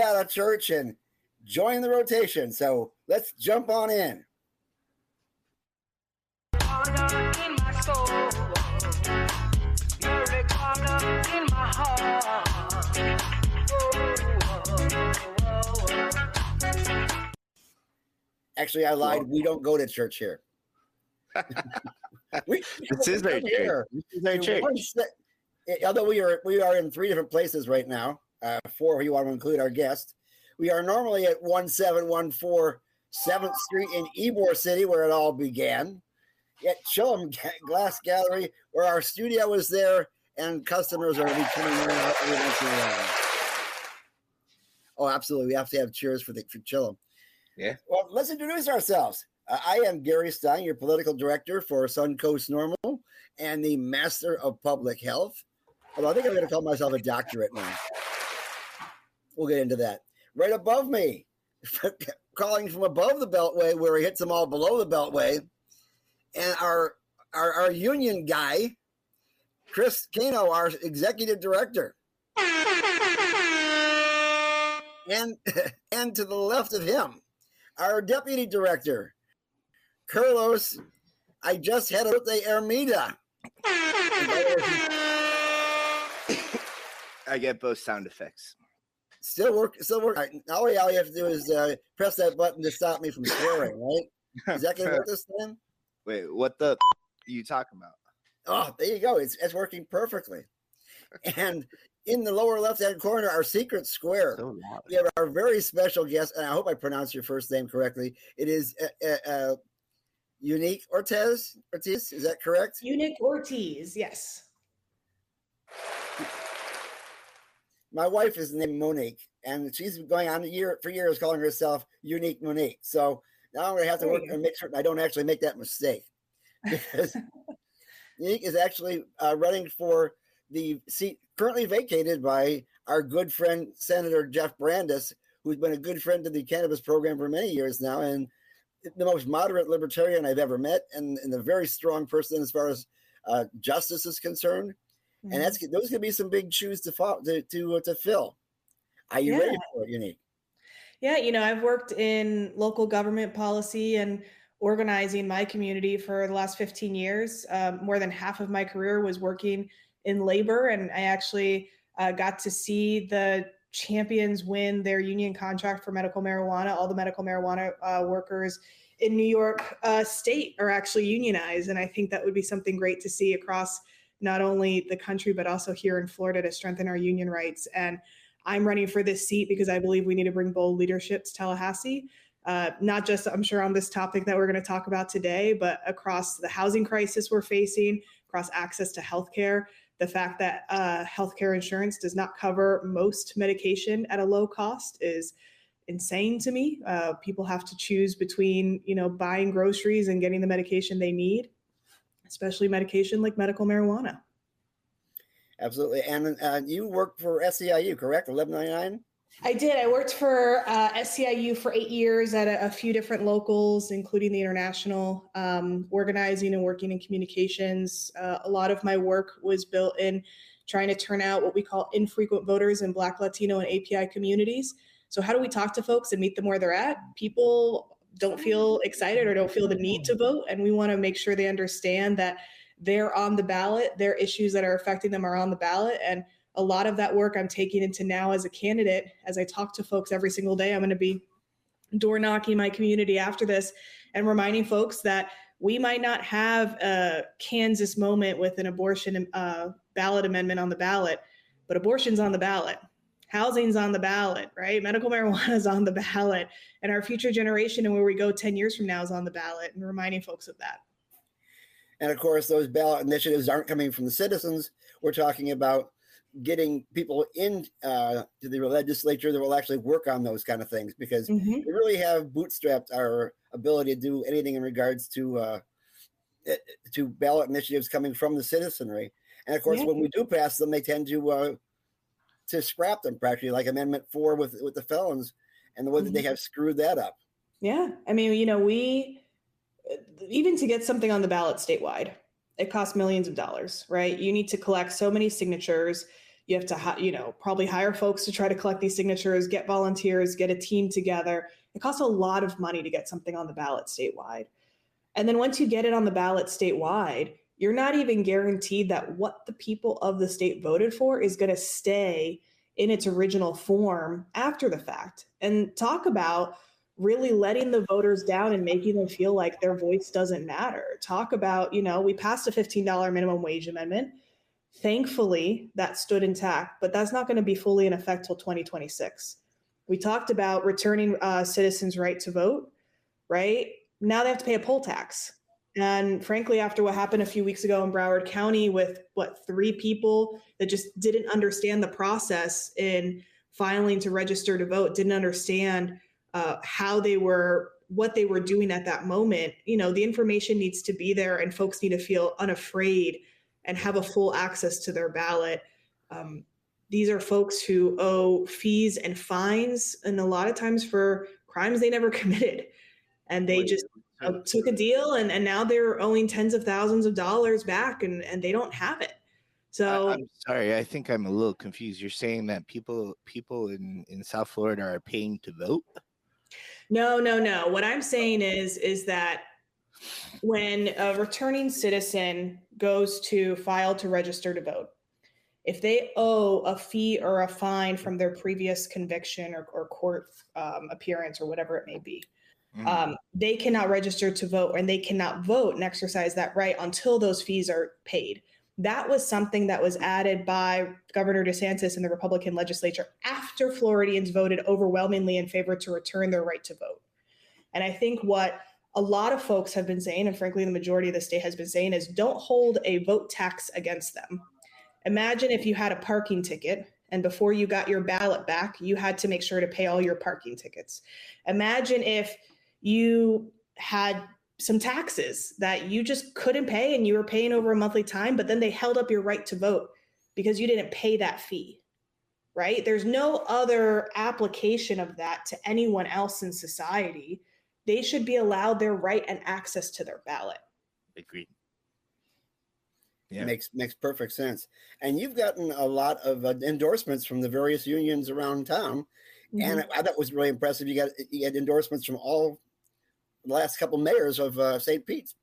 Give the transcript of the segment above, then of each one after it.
Get out of church and join the rotation. So let's jump on in. Actually, I lied. We don't go to church here. we, this is true. This is very true. Although we are we are in three different places right now, uh, four if you want to include our guest. We are normally at 1714 7th Street in Ybor City, where it all began. At Chillum Glass Gallery, where our studio is there, and customers are be coming in every once in a while. Oh, absolutely. We have to have cheers for the for Chillum. Yeah. Well, let's introduce ourselves. Uh, I am Gary Stein, your political director for Suncoast NORML and the master of public health. Although I think I'm going to call myself a doctorate now. We'll get into that. Right above me, calling from above the Beltway, where he hits them all below the Beltway, and our our, our union guy, Chris Cano, our executive director. And and to the left of him, our deputy director, Carlos. I just had a birthday Ermida. I get both sound effects. Still work. Still work. Right, all you have to do is uh, press that button to stop me from swearing. Right? Is that going to work this time? Wait, what the are you talking about? Oh, there you go. It's it's working perfectly. And in the lower left hand corner, our secret square, so we have our very special guest, and I hope I pronounced your first name correctly. It is uh, uh, uh Eunic Ortiz. Ortiz, is that correct? Eunic Ortiz, yes. My wife is named Monique, and she's been going on year for years calling herself Unique Monique. So now I'm going to have to work and make sure I don't actually make that mistake because Unique is actually uh, running for the seat currently vacated by our good friend Senator Jeff Brandes, who's been a good friend to the cannabis program for many years now, and the most moderate libertarian I've ever met, and, and a very strong person as far as uh, justice is concerned. Mm-hmm. And that's those could be some big shoes to follow, to to, uh, to fill. Are you yeah. ready for it, Eunic? Yeah, you know, I've worked in local government policy and organizing my community for the last 15 years. Um, more than half of my career was working in labor, and I actually uh, got to see the champions win their union contract for medical marijuana. All the medical marijuana uh, workers in New York uh, State are actually unionized, and I think that would be something great to see across not only the country but also here in Florida to strengthen our union rights. And I'm running for this seat because I believe we need to bring bold leadership to Tallahassee. Uh, not just, I'm sure, on this topic that we're going to talk about today, but across the housing crisis we're facing, across access to healthcare, the fact that uh, healthcare insurance does not cover most medication at a low cost is insane to me. Uh, people have to choose between, you know, buying groceries and getting the medication they need, especially medication like medical marijuana. Absolutely. And uh, you worked for SEIU, correct? 1199? I did. I worked for uh, SEIU for eight years at a, a, few different locals, including the international, um, organizing and working in communications. Uh, a lot of my work was built in trying to turn out what we call infrequent voters in Black, Latino, and API communities. So, how do we talk to folks and meet them where they're at? People don't feel excited or don't feel the need to vote, and we want to make sure they understand that they're on the ballot, their issues that are affecting them are on the ballot, and a lot of that work I'm taking into now as a candidate. As I talk to folks every single day, I'm going to be door knocking my community after this and reminding folks that we might not have a Kansas moment with an abortion uh, ballot amendment on the ballot, but abortion's on the ballot. Housing's on the ballot, right? Medical marijuana is on the ballot, and our future generation and where we go 10 years from now is on the ballot, and reminding folks of that. And of course, those ballot initiatives aren't coming from the citizens. We're talking about getting people in uh, to the legislature that will actually work on those kind of things because mm-hmm. we really have bootstrapped our ability to do anything in regards to uh, eh, to ballot initiatives coming from the citizenry. And of course, yeah. when we do pass them, they tend to uh, to scrap them practically, like Amendment Four with with the felons, and the way that they mm-hmm. have screwed that up. Yeah, I mean, you know, we even to get something on the ballot statewide, it costs millions of dollars, right? You need to collect so many signatures. You have to, you know, probably hire folks to try to collect these signatures, get volunteers, get a team together. It costs a lot of money to get something on the ballot statewide. And then once you get it on the ballot statewide, you're not even guaranteed that what the people of the state voted for is going to stay in its original form after the fact. And talk about really letting the voters down and making them feel like their voice doesn't matter. Talk about, you know, we passed a $15 minimum wage amendment. Thankfully, that stood intact, but that's not going to be fully in effect till 2026. We talked about returning uh, citizens' right to vote, right? Now they have to pay a poll tax. And frankly, after what happened a few weeks ago in Broward County with what three people that just didn't understand the process in filing to register to vote, didn't understand uh, how they were what they were doing at that moment you know the information needs to be there and folks need to feel unafraid and have a full access to their ballot. Um, these are folks who owe fees and fines and a lot of times for crimes they never committed. And they just uh, took a deal and, and now they're owing tens of thousands of dollars back and, and they don't have it so I, am sorry i think i'm a little confused you're saying that people people in in south florida are paying to vote no, no, no. What I'm saying is is that when a returning citizen goes to file to register to vote, if they owe a fee or a fine from their previous conviction or, or court um, appearance or whatever it may be, mm. um, they cannot register to vote and they cannot vote and exercise that right until those fees are paid that was something that was added by Governor DeSantis in the Republican legislature after Floridians voted overwhelmingly in favor to return their right to vote. And I think what a lot of folks have been saying, and frankly, the majority of the state has been saying, is don't hold a vote tax against them. Imagine if you had a parking ticket and before you got your ballot back, you had to make sure to pay all your parking tickets. Imagine if you had some taxes that you just couldn't pay and you were paying over a monthly time, but then they held up your right to vote because you didn't pay that fee. Right? There's no other application of that to anyone else in society. They should be allowed their right and access to their ballot. Agreed. Yeah. Makes makes perfect sense. And you've gotten a lot of uh, endorsements from the various unions around town, mm-hmm. and I, I thought was really impressive. You got you had endorsements from all the last couple mayors of uh, St. Pete's.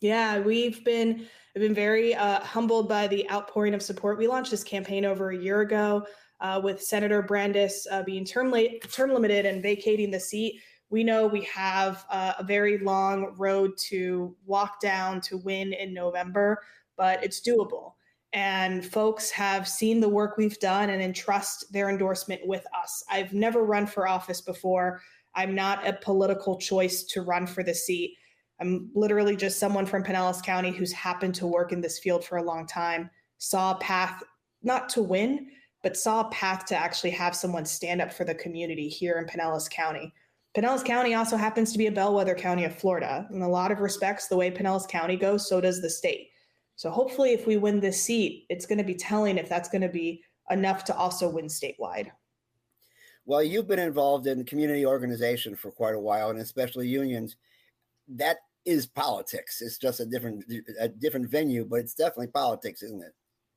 Yeah, we've been I've been very uh, humbled by the outpouring of support. We launched this campaign over a year ago uh, with Senator Brandes uh, being term term limited and vacating the seat. We know we have uh, a very long road to walk down to win in November, but it's doable. And folks have seen the work we've done and entrust their endorsement with us. I've never run for office before. I'm not a political choice to run for the seat. I'm literally just someone from Pinellas County who's happened to work in this field for a long time, saw a path not to win, but saw a path to actually have someone stand up for the community here in Pinellas County. Pinellas County also happens to be a bellwether county of Florida. In a lot of respects, the way Pinellas County goes, so does the state. So hopefully, if we win this seat, it's going to be telling if that's going to be enough to also win statewide. Well, you've been involved in community organization for quite a while, and especially unions. That is politics. It's just a different a different venue, but it's definitely politics, isn't it?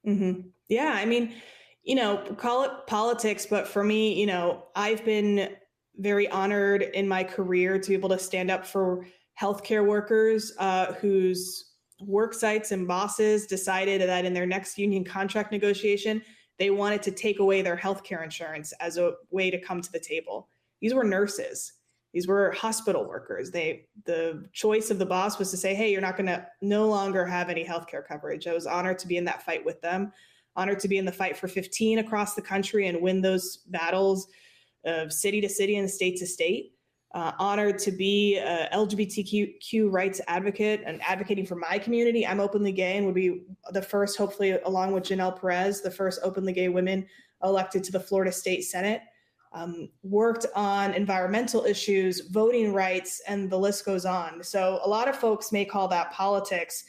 Mm-hmm. Yeah, I mean, you know, call it politics, but for me, you know, I've been very honored in my career to be able to stand up for healthcare workers uh, whose work sites and bosses decided that in their next union contract negotiation they wanted to take away their health care insurance as a way to come to the table. These were nurses. These were hospital workers. They the choice of the boss was to say, "Hey, you're not going to no longer have any health care coverage." I was honored to be in that fight with them. Honored to be in the fight for 15 across the country and win those battles of city to city and state to state. Uh, honored to be a LGBTQ rights advocate and advocating for my community. I'm openly gay and would be the first, hopefully, along with Janelle Perez, the first openly gay women elected to the Florida State Senate. Um, worked on environmental issues, voting rights, and the list goes on. So, a lot of folks may call that politics.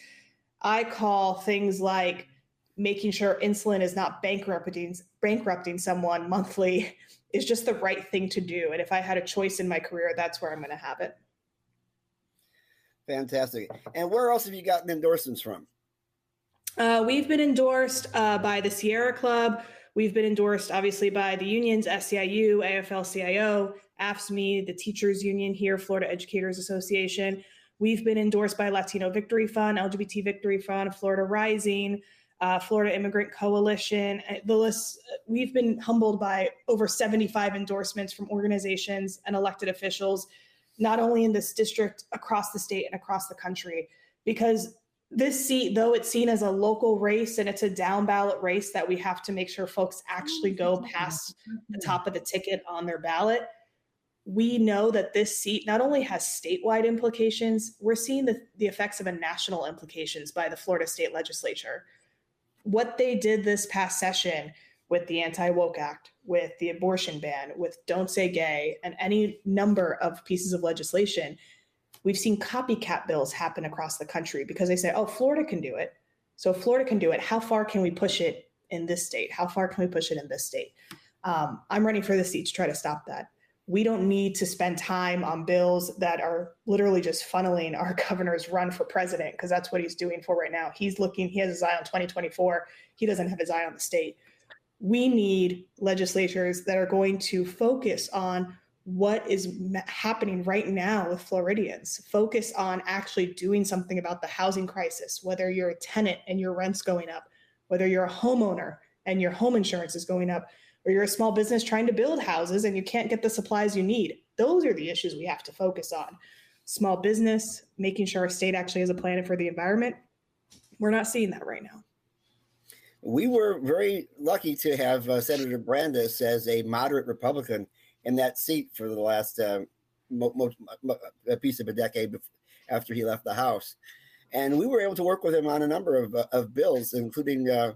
I call things like making sure insulin is not bankrupting bankrupting someone monthly is just the right thing to do. And if I had a choice in my career, that's where I'm going to have it. Fantastic. And where else have you gotten endorsements from? Uh, we've been endorsed uh, by the Sierra Club. We've been endorsed, obviously, by the unions, SEIU, AFL CIO, AFSCME, the Teachers Union here, Florida Educators Association. We've been endorsed by Latino Victory Fund, LGBT Victory Fund, Florida Rising, uh, Florida Immigrant Coalition. Uh, the list, we've been humbled by over 75 endorsements from organizations and elected officials, not only in this district, across the state and across the country. Because this seat, though it's seen as a local race and it's a down ballot race that we have to make sure folks actually go past the top of the ticket on their ballot. We know that this seat not only has statewide implications, we're seeing the, the effects of a national implications by the Florida state legislature what they did this past session with the anti woke act, with the abortion ban, with don't say gay, and any number of pieces of legislation, we've seen copycat bills happen across the country because they say, oh, Florida can do it. So Florida can do it, how far can we push it in this state? How far can we push it in this state? Um, I'm running for the seat to try to stop that we don't need to spend time on bills that are literally just funneling our governor's run for president because that's what he's doing for right now. He's looking, he has his eye on 2024. He doesn't have his eye on the state. We need legislatures that are going to focus on what is happening right now with Floridians. Focus on actually doing something about the housing crisis, whether you're a tenant and your rent's going up, whether you're a homeowner and your home insurance is going up or you're a small business trying to build houses and you can't get the supplies you need. Those are the issues we have to focus on. Small business, making sure our state actually has a plan for the environment. We're not seeing that right now. We were very lucky to have uh, Senator Brandes as a moderate Republican in that seat for the last uh, mo- mo- mo- a piece of a decade after he left the House. And we were able to work with him on a number of, uh, of bills, including uh,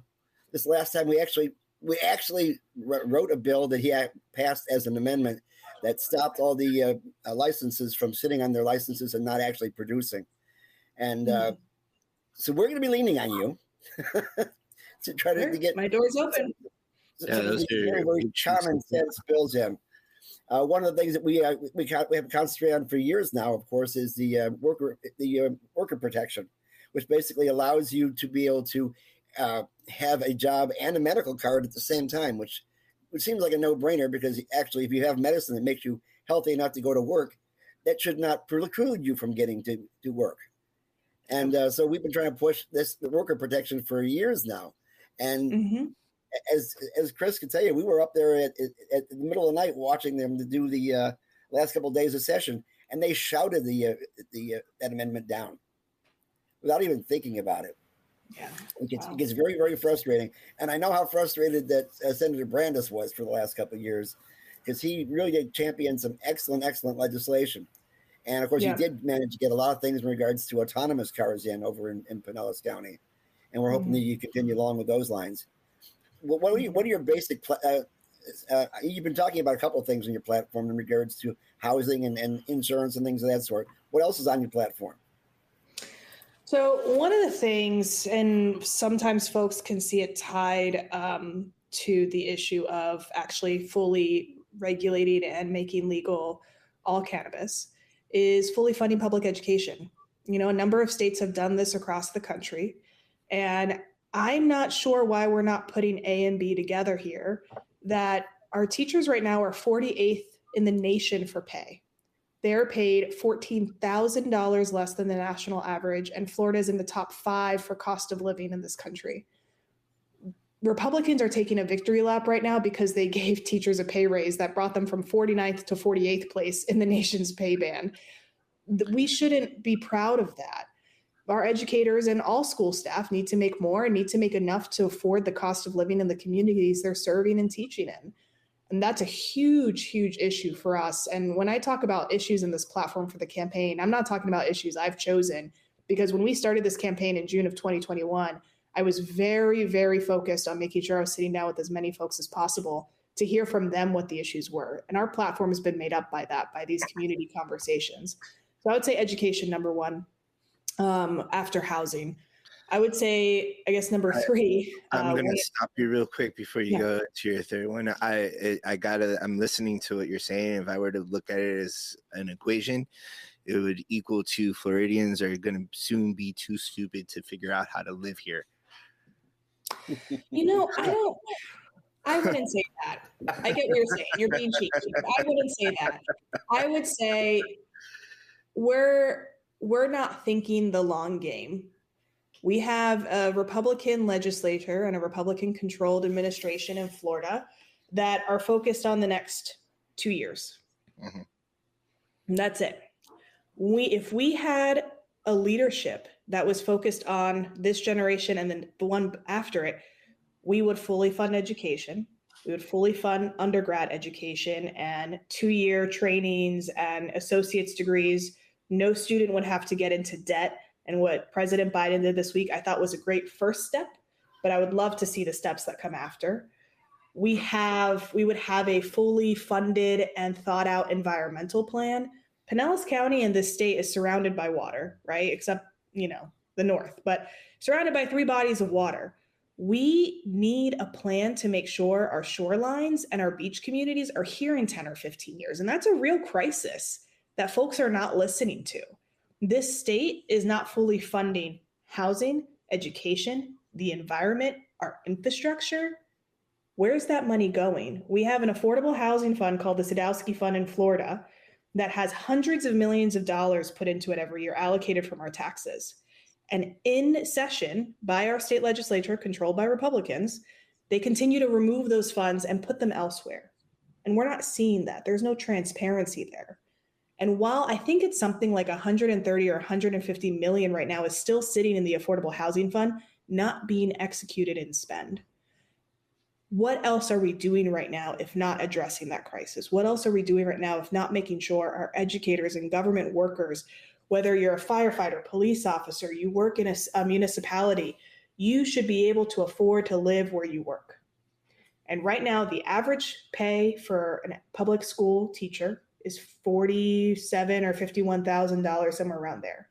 this last time we actually we actually wrote a bill that he passed as an amendment that stopped all the uh, uh, licenses from sitting on their licenses and not actually producing. And uh, mm-hmm. so we're going to be leaning on you to try to, to, get my doors open. Yeah, those very, very common sense bills in. Uh, one of the things that we uh, we, we have concentrated on for years now, of course, is the uh, worker the uh, worker protection, which basically allows you to be able to uh, have a job and a medical card at the same time, which which seems like a no brainer because actually, if you have medicine that makes you healthy enough to go to work, that should not preclude you from getting to, to work. And uh, so we've been trying to push this the worker protection for years now. And mm-hmm. as as Chris can tell you, we were up there at, at, at, the middle of the night watching them to do the uh, last couple of days of session, and they shouted the uh, the uh, that amendment down without even thinking about it. Yeah. It gets, wow. it gets very, very frustrating. And I know how frustrated that uh, Senator Brandes was for the last couple of years because he really did champion some excellent, excellent legislation. And of course, yeah. he did manage to get a lot of things in regards to autonomous cars in over in, in Pinellas County. And we're hoping mm-hmm. that you continue along with those lines. What, what, are, you, what are your basic, uh, uh, you've been talking about a couple of things on your platform in regards to housing and, and insurance and things of that sort. What else is on your platform? So, one of the things, and sometimes folks can see it tied um, to the issue of actually fully regulating and making legal all cannabis, is fully funding public education. You know, a number of states have done this across the country. And I'm not sure why we're not putting A and B together here, that our teachers right now are 48th in the nation for pay. They're paid $14,000 less than the national average, and Florida is in the top five for cost of living in this country. Republicans are taking a victory lap right now because they gave teachers a pay raise that brought them from 49th to 48th place in the nation's pay band. We shouldn't be proud of that. our educators and all school staff need to make more and need to make enough to afford the cost of living in the communities they're serving and teaching in. And that's a huge, huge issue for us. And when I talk about issues in this platform for the campaign, I'm not talking about issues I've chosen because when we started this campaign in June of 2021, I was very, very focused on making sure I was sitting down with as many folks as possible to hear from them what the issues were. And our platform has been made up by that, by these community conversations. So I would say education, number one, um, after housing. I would say, I guess number three. I, am uh, going to stop you real quick before you yeah. go to your third one. I I gotta. I'm listening to what you're saying. If I were to look at it as an equation, it would equal to Floridians are going to soon be too stupid to figure out how to live here. You know, I don't. I wouldn't say that. I get what you're saying. You're being cheeky. I wouldn't say that. I would say we're we're not thinking the long game. We have a Republican legislature and a Republican controlled administration in Florida that are focused on the next two years. Mm-hmm. That's it. We if we had a leadership that was focused on this generation and then the one after it, we would fully fund education. We would fully fund undergrad education and two year trainings and associate's degrees. No student would have to get into debt. And what President Biden did this week, I thought was a great first step, but I would love to see the steps that come after. We have, we would have a fully funded and thought out environmental plan. Pinellas County and this state is surrounded by water, right? Except, you know, the north, but surrounded by three bodies of water we need a plan to make sure our shorelines and our beach communities are here in 10 or 15 years. And that's a real crisis that folks are not listening to. This state is not fully funding housing, education, the environment, our infrastructure. Where's that money going? We have an affordable housing fund called the Sadowski Fund in Florida that has hundreds of millions of dollars put into it every year allocated from our taxes. And in session by our state legislature, controlled by Republicans, they continue to remove those funds and put them elsewhere. And we're not seeing that. There's no transparency there. And while I think it's something like 130 or 150 million right now is still sitting in the affordable housing fund, not being executed in spend. What else are we doing right now if not addressing that crisis? What else are we doing right now if not making sure our educators and government workers whether you're a firefighter, police officer, you work in a, a municipality, you should be able to afford to live where you work. And right now, the average pay for a public school teacher is forty-seven or fifty-one thousand dollars, somewhere around there.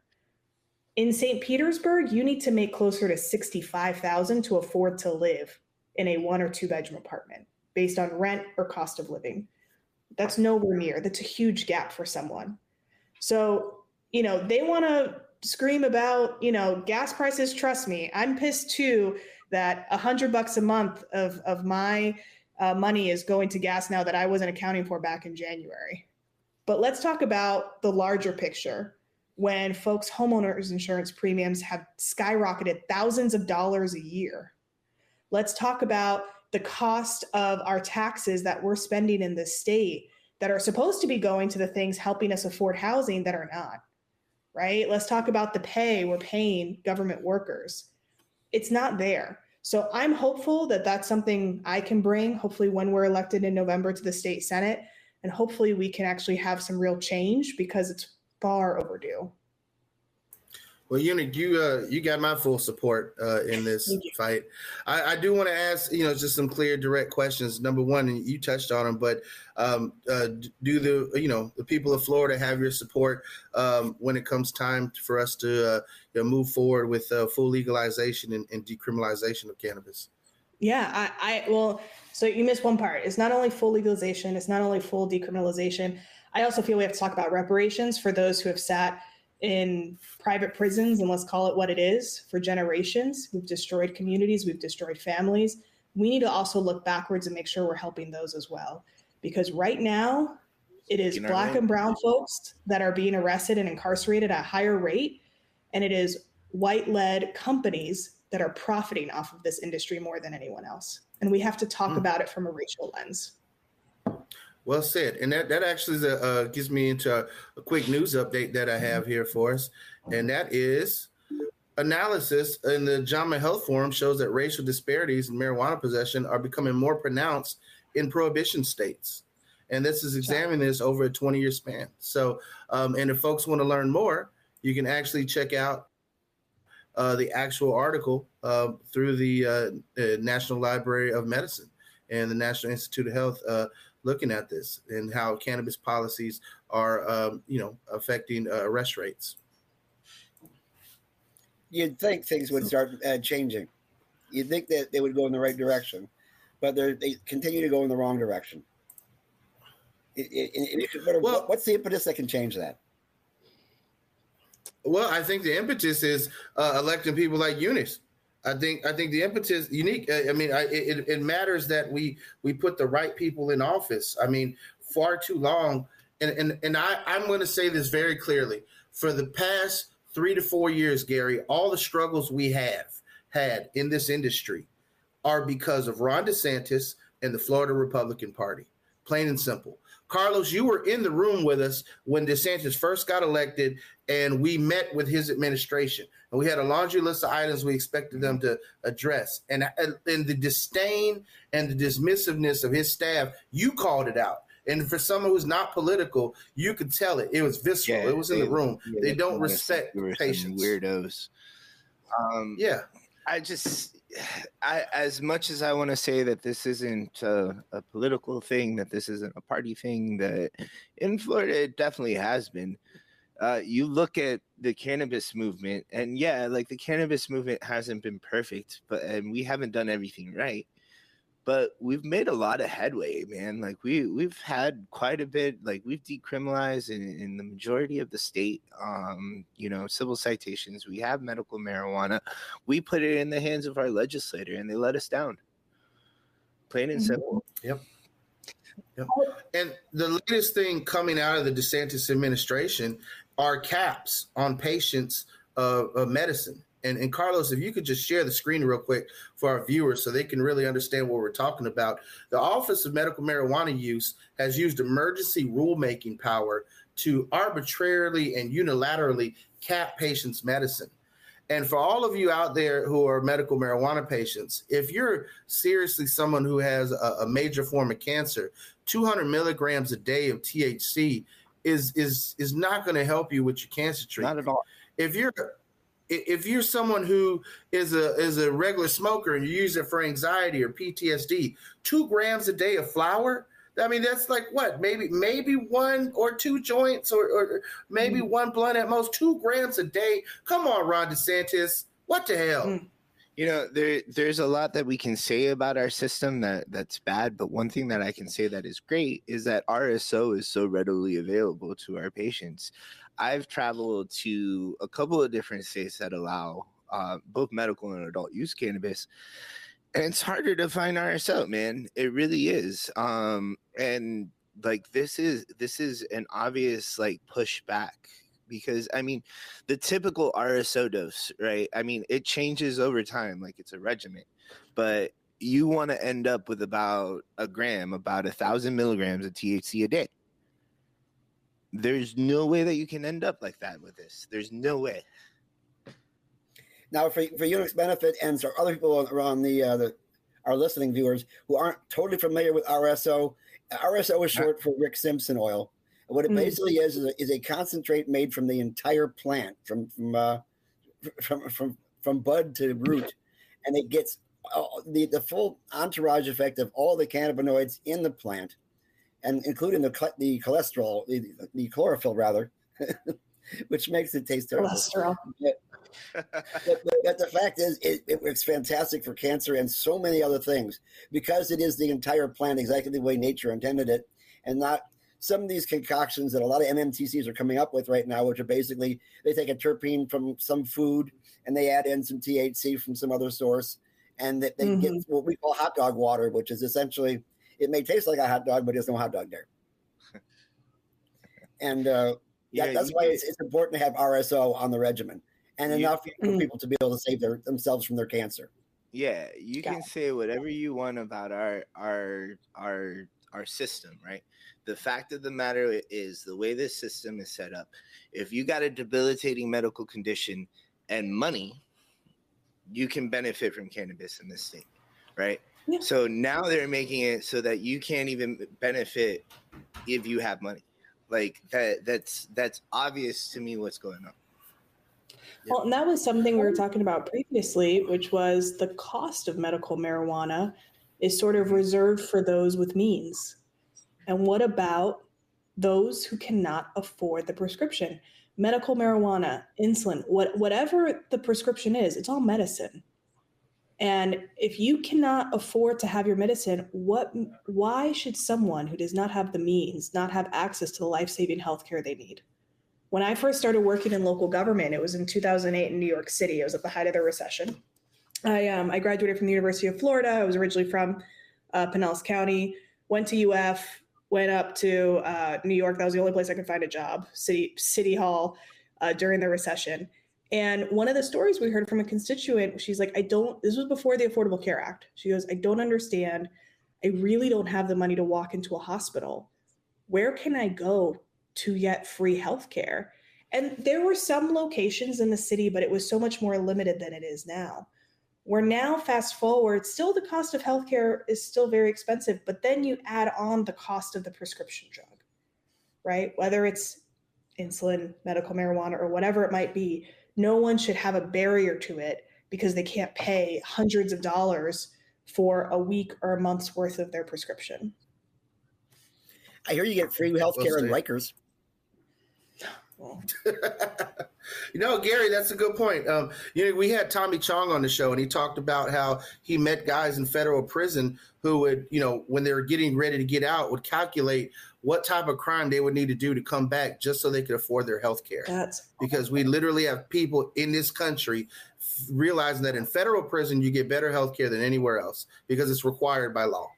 In St. Petersburg, you need to make closer to sixty-five thousand to afford to live in a one or two bedroom apartment based on rent or cost of living. That's nowhere near. That's a huge gap for someone. So you know, they want to scream about, you know, gas prices. Trust me, I'm pissed too that a hundred bucks a month of of my uh, money is going to gas now that I wasn't accounting for back in January. But let's talk about the larger picture. When folks' homeowners insurance premiums have skyrocketed thousands of dollars a year. Let's talk about the cost of our taxes that we're spending in this state that are supposed to be going to the things helping us afford housing that are not right? Let's talk about the pay we're paying government workers. It's not there. So I'm hopeful that that's something I can bring, hopefully, when we're elected in November to the state Senate. And hopefully, we can actually have some real change because it's far overdue. Well, Eunic, you uh, you got my full support uh, in this fight. I, I do want to ask, you know, just some clear, direct questions. Number one, and you touched on them, but um, uh, do the you know the people of Florida have your support um, when it comes time for us to uh, you know, move forward with uh, full legalization and, and, decriminalization of cannabis? Yeah, I, I well, so you missed one part. It's not only full legalization. It's not only full decriminalization. I also feel we have to talk about reparations for those who have sat in private prisons, and let's call it what it is, for generations. We've destroyed communities, we've destroyed families. We need to also look backwards and make sure we're helping those as well. Because right now, it is black and brown folks that are being arrested and incarcerated at a higher rate, and it is white led companies that are profiting off of this industry more than anyone else. And we have to talk mm. about it from a racial lens. Well said. And that, that actually uh, gives me into a, a, quick news update that I have here for us. And that is analysis in the JAMA Health Forum shows that racial disparities in marijuana possession are becoming more pronounced in prohibition states. And this is examining this over a 20 year span. So, um, and if folks want to learn more, you can actually check out uh, the actual article uh, through the uh, National Library of Medicine and the National Institute of Health uh, looking at this and how cannabis policies are, um, you know, affecting uh, arrest rates. You'd think things would start uh, changing. You'd think that they would go in the right direction, but they continue to go in the wrong direction. It, it, it, well, what's the impetus that can change that? Well, I think the impetus is uh, electing people like Eunice. I think I think the impetus unique. Uh, I mean, I, it, it matters that we we put the right people in office. I mean, far too long, and and and I I'm going to say this very clearly. For the past three to four years, Gary, all the struggles we have had in this industry are because of Ron DeSantis and the Florida Republican Party. Plain and simple. Carlos, you were in the room with us when DeSantis first got elected, and we met with his administration. And we had a laundry list of items we expected them to address. And, and the disdain and the dismissiveness of his staff, you called it out. And for someone who's not political, you could tell it. It was visceral. Yeah, it was in the room. Yeah, they don't respect patients. Weirdos. Um, yeah. I just I, as much as I want to say that this isn't a, a, political thing, that this isn't a party thing, that in Florida it definitely has been. Uh, you look at the cannabis movement, and yeah, like the cannabis movement hasn't been perfect, but and we haven't done everything right but we've made a lot of headway, man. Like we we've had quite a bit. Like we've decriminalized in, in the majority of the state. Um, you know, civil citations. We have medical marijuana. We put it in the hands of our legislator, and they let us down. Plain and mm-hmm. simple. Yep. Yep. And the latest thing coming out of the DeSantis administration are caps on patients of, of medicine. And, and Carlos, if you could just share the screen real quick for our viewers so they can really understand what we're talking about. The Office of Medical Marijuana Use has used emergency rulemaking power to arbitrarily and unilaterally cap patients' medicine. And for all of you out there who are medical marijuana patients, if you're seriously someone who has a, a major form of cancer, 200 milligrams a day of THC is is is not going to help you with your cancer treatment. Not at all. If you're if you're someone who is a is a regular smoker and you use it for anxiety or PTSD, two grams a day of flower. I mean, that's like what? Maybe maybe one or two joints, or, or maybe mm. one blunt at most. Two grams a day. Come on, Ron DeSantis. What the hell? Mm. You know, there there's a lot that we can say about our system that that's bad, but one thing that I can say that is great is that RSO is so readily available to our patients. I've traveled to a couple of different states that allow uh, both medical and adult use cannabis, and it's harder to find RSO, man. It really is. Um, and like this is this is an obvious like pushback because I mean, the typical RSO dose, right? I mean, it changes over time, like it's a regimen, but you want to end up with about a gram, about a thousand milligrams of THC a day. There's no way that you can end up like that with this. There's no way. Now, for for Eunic's benefit and for other people around the uh, the our listening viewers who aren't totally familiar with RSO, RSO is short for Rick Simpson oil. What it mm. basically is is a, is a, concentrate made from the entire plant, from from uh, from from from bud to root, and it gets the the full entourage effect of all the cannabinoids in the plant and including the the cholesterol, the, the chlorophyll rather, which makes it taste terrible. Cholesterol. But, but, but, the fact is, it, it works fantastic for cancer and so many other things because it is the entire plant exactly the way nature intended it, and not some of these concoctions that a lot of MMTCs are coming up with right now, which are basically they take a terpene from some food and they add in some THC from some other source, and that they mm-hmm. get what we call hot dog water, which is essentially it may taste like a hot dog, but there's no hot dog there. and uh, yeah, that's why it's, it's, important to have RSO on the regimen and you, enough for mm. people to be able to save their, themselves from their cancer. Yeah, you can say whatever you want about our our our our system, right? The fact of the matter is the way this system is set up. If you got a debilitating medical condition and money, you can benefit from cannabis in this state, right? Yeah. So now they're making it so that you can't even benefit if you have money. Like that that's that's obvious to me what's going on. Well, and that was something we were talking about previously, which was the cost of medical marijuana is sort of reserved for those with means. And what about those who cannot afford the prescription? Medical marijuana, insulin, what, whatever the prescription is, it's all medicine. And if you cannot afford to have your medicine, what why should someone who does not have the means not have access to the life-saving healthcare they need? When I first started working in local government, it was in 2008 in New York City. It was at the height of the recession. I um, I graduated from the University of Florida. I was originally from uh, Pinellas County. Went to UF. Went up to uh, New York. That was the only place I could find a job. City City Hall uh, during the recession. And one of the stories we heard from a constituent, she's like, I don't, this was before the Affordable Care Act. She goes, I don't understand. I really don't have the money to walk into a hospital. Where can I go to get free health care? And there were some locations in the city, but it was so much more limited than it is now. We're now fast forward, still the cost of healthcare is still very expensive, but then you add on the cost of the prescription drug, right? Whether it's insulin, medical marijuana, or whatever it might be no one should have a barrier to it because they can't pay hundreds of dollars for a week or a month's worth of their prescription. I hear you get free health care in Rikers. you know, Gary, that's a good point. Um, you know, we had Tommy Chong on the show, and he talked about how he met guys in federal prison who would, you know, when they were getting ready to get out, would calculate what type of crime they would need to do to come back just so they could afford their health care. That's because we literally have people in this country realizing that in federal prison you get better health care than anywhere else because it's required by law.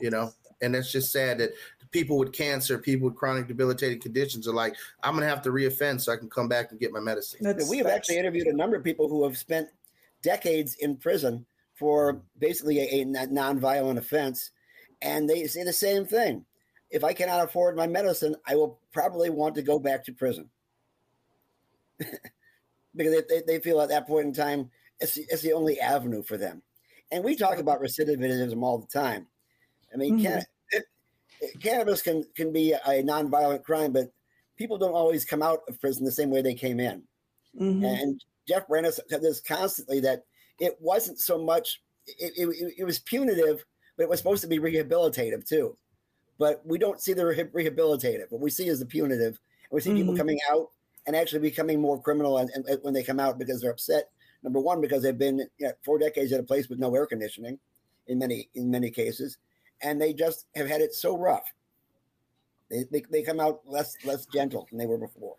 You know, and that's just sad that people with cancer, people with chronic debilitating conditions are like, I'm going to have to reoffend so I can come back and get my medicine. we have actually interviewed a number of people who have spent decades in prison for basically a, a non-violent offense, and they say the same thing if I cannot afford my medicine, I will probably want to go back to prison because they, they feel at that point in time it's the, it's the only avenue for them. And we talk about recidivism all the time. I mean, mm-hmm. can, it, it, cannabis can can be a nonviolent crime, but people don't always come out of prison the same way they came in. Mm-hmm. And Jeff Brennan said this constantly that it wasn't so much it, it, it was punitive, but it was supposed to be rehabilitative too but we don't see the rehabilitative. What we see is the punitive. And we see mm-hmm. people coming out and actually becoming more criminal and, and, when they come out because they're upset. Number one, because they've been you know, four decades at a place with no air conditioning, in many in many cases, and they just have had it so rough. They, they, they come out less less gentle than they were before.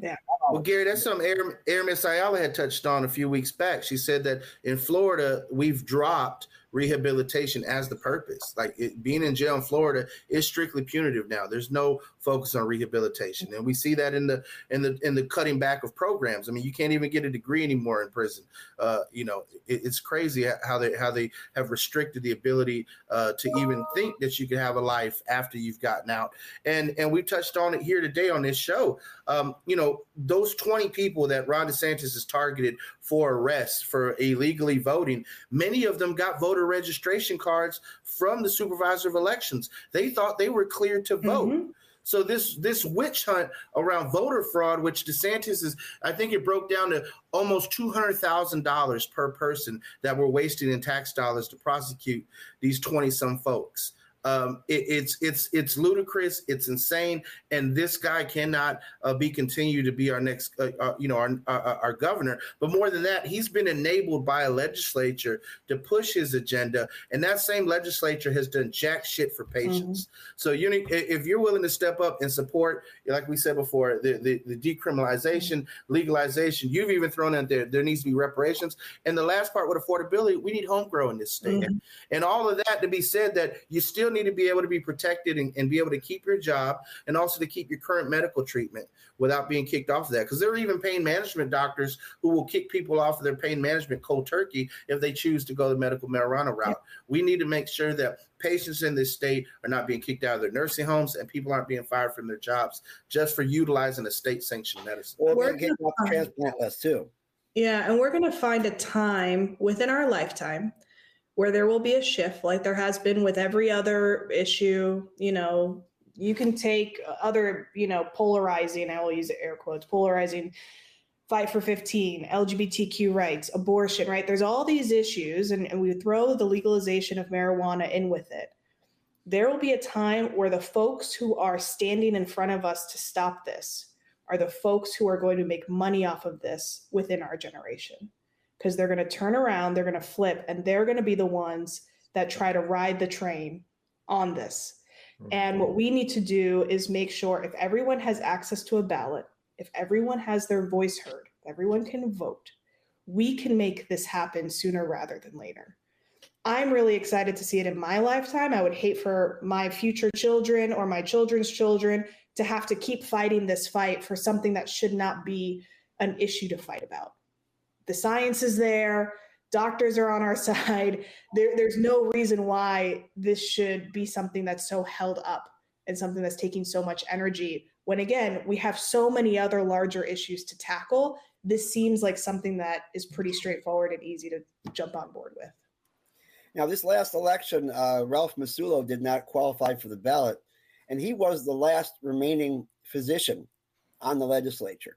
Yeah. Well, Gary, that's something Aramis Ayala had touched on a few weeks back. She said that in Florida, we've dropped rehabilitation as the purpose. Like it, being in jail in Florida is strictly punitive now. There's no focus on rehabilitation, and we see that in the in the in the cutting back of programs. I mean, you can't even get a degree anymore in prison. Uh, you know, it, it's crazy how they how they have restricted the ability uh, to even think that you can have a life after you've gotten out. And and we touched on it here today on this show. Um, you know, those 20 people that Ron DeSantis has targeted for arrest for illegally voting, many of them got voter registration cards from the supervisor of elections. They thought they were cleared to vote. Mm-hmm. So this this witch hunt around voter fraud, which DeSantis is, I think it broke down to almost two hundred thousand dollars per person that we're wasting in tax dollars to prosecute these twenty some folks. Um, it, it's it's it's ludicrous. It's insane, and this guy cannot uh, be continued to be our next, uh, uh, you know, our, our, our governor. But more than that, he's been enabled by a legislature to push his agenda, and that same legislature has done jack shit for patients. Mm-hmm. So, you if you're willing to step up and support, like we said before, the the, the decriminalization, mm-hmm. legalization, you've even thrown out there there needs to be reparations, and the last part with affordability, we need home grow in this state, mm-hmm. and all of that to be said that you still still need to be able to be protected and, and, be able to keep your job and also to keep your current medical treatment without being kicked off of that. Because there are even pain management doctors who will kick people off of their pain management cold turkey if they choose to go the medical marijuana route. We need to make sure that patients in this state are not being kicked out of their nursing homes and people aren't being fired from their jobs just for utilizing a state sanctioned medicine. Or getting off the transplant list too. Yeah, and we're going to find a time within our lifetime where there will be a shift like there has been with every other issue, you know, you can take other, you know, polarizing, I will use air quotes, polarizing fight for 15, LGBTQ rights, abortion, right? There's all these issues, and, and we throw the legalization of marijuana in with it. There will be a time where the folks who are standing in front of us to stop this are the folks who are going to make money off of this within our generation. Because they're going to turn around, they're going to flip, and they're going to be the ones that try to ride the train on this. And what we need to do is make sure if everyone has access to a ballot, if everyone has their voice heard, if everyone can vote, we can make this happen sooner rather than later. I'm really excited to see it in my lifetime. I would hate for my future children or my children's children to have to keep fighting this fight for something that should not be an issue to fight about. The science is there, doctors are on our side. There, there's no reason why this should be something that's so held up and something that's taking so much energy. When again, we have so many other larger issues to tackle. This seems like something that is pretty straightforward and easy to jump on board with. Now, this last election, uh, Ralph Massullo did not qualify for the ballot, and he was the last remaining physician on the legislature.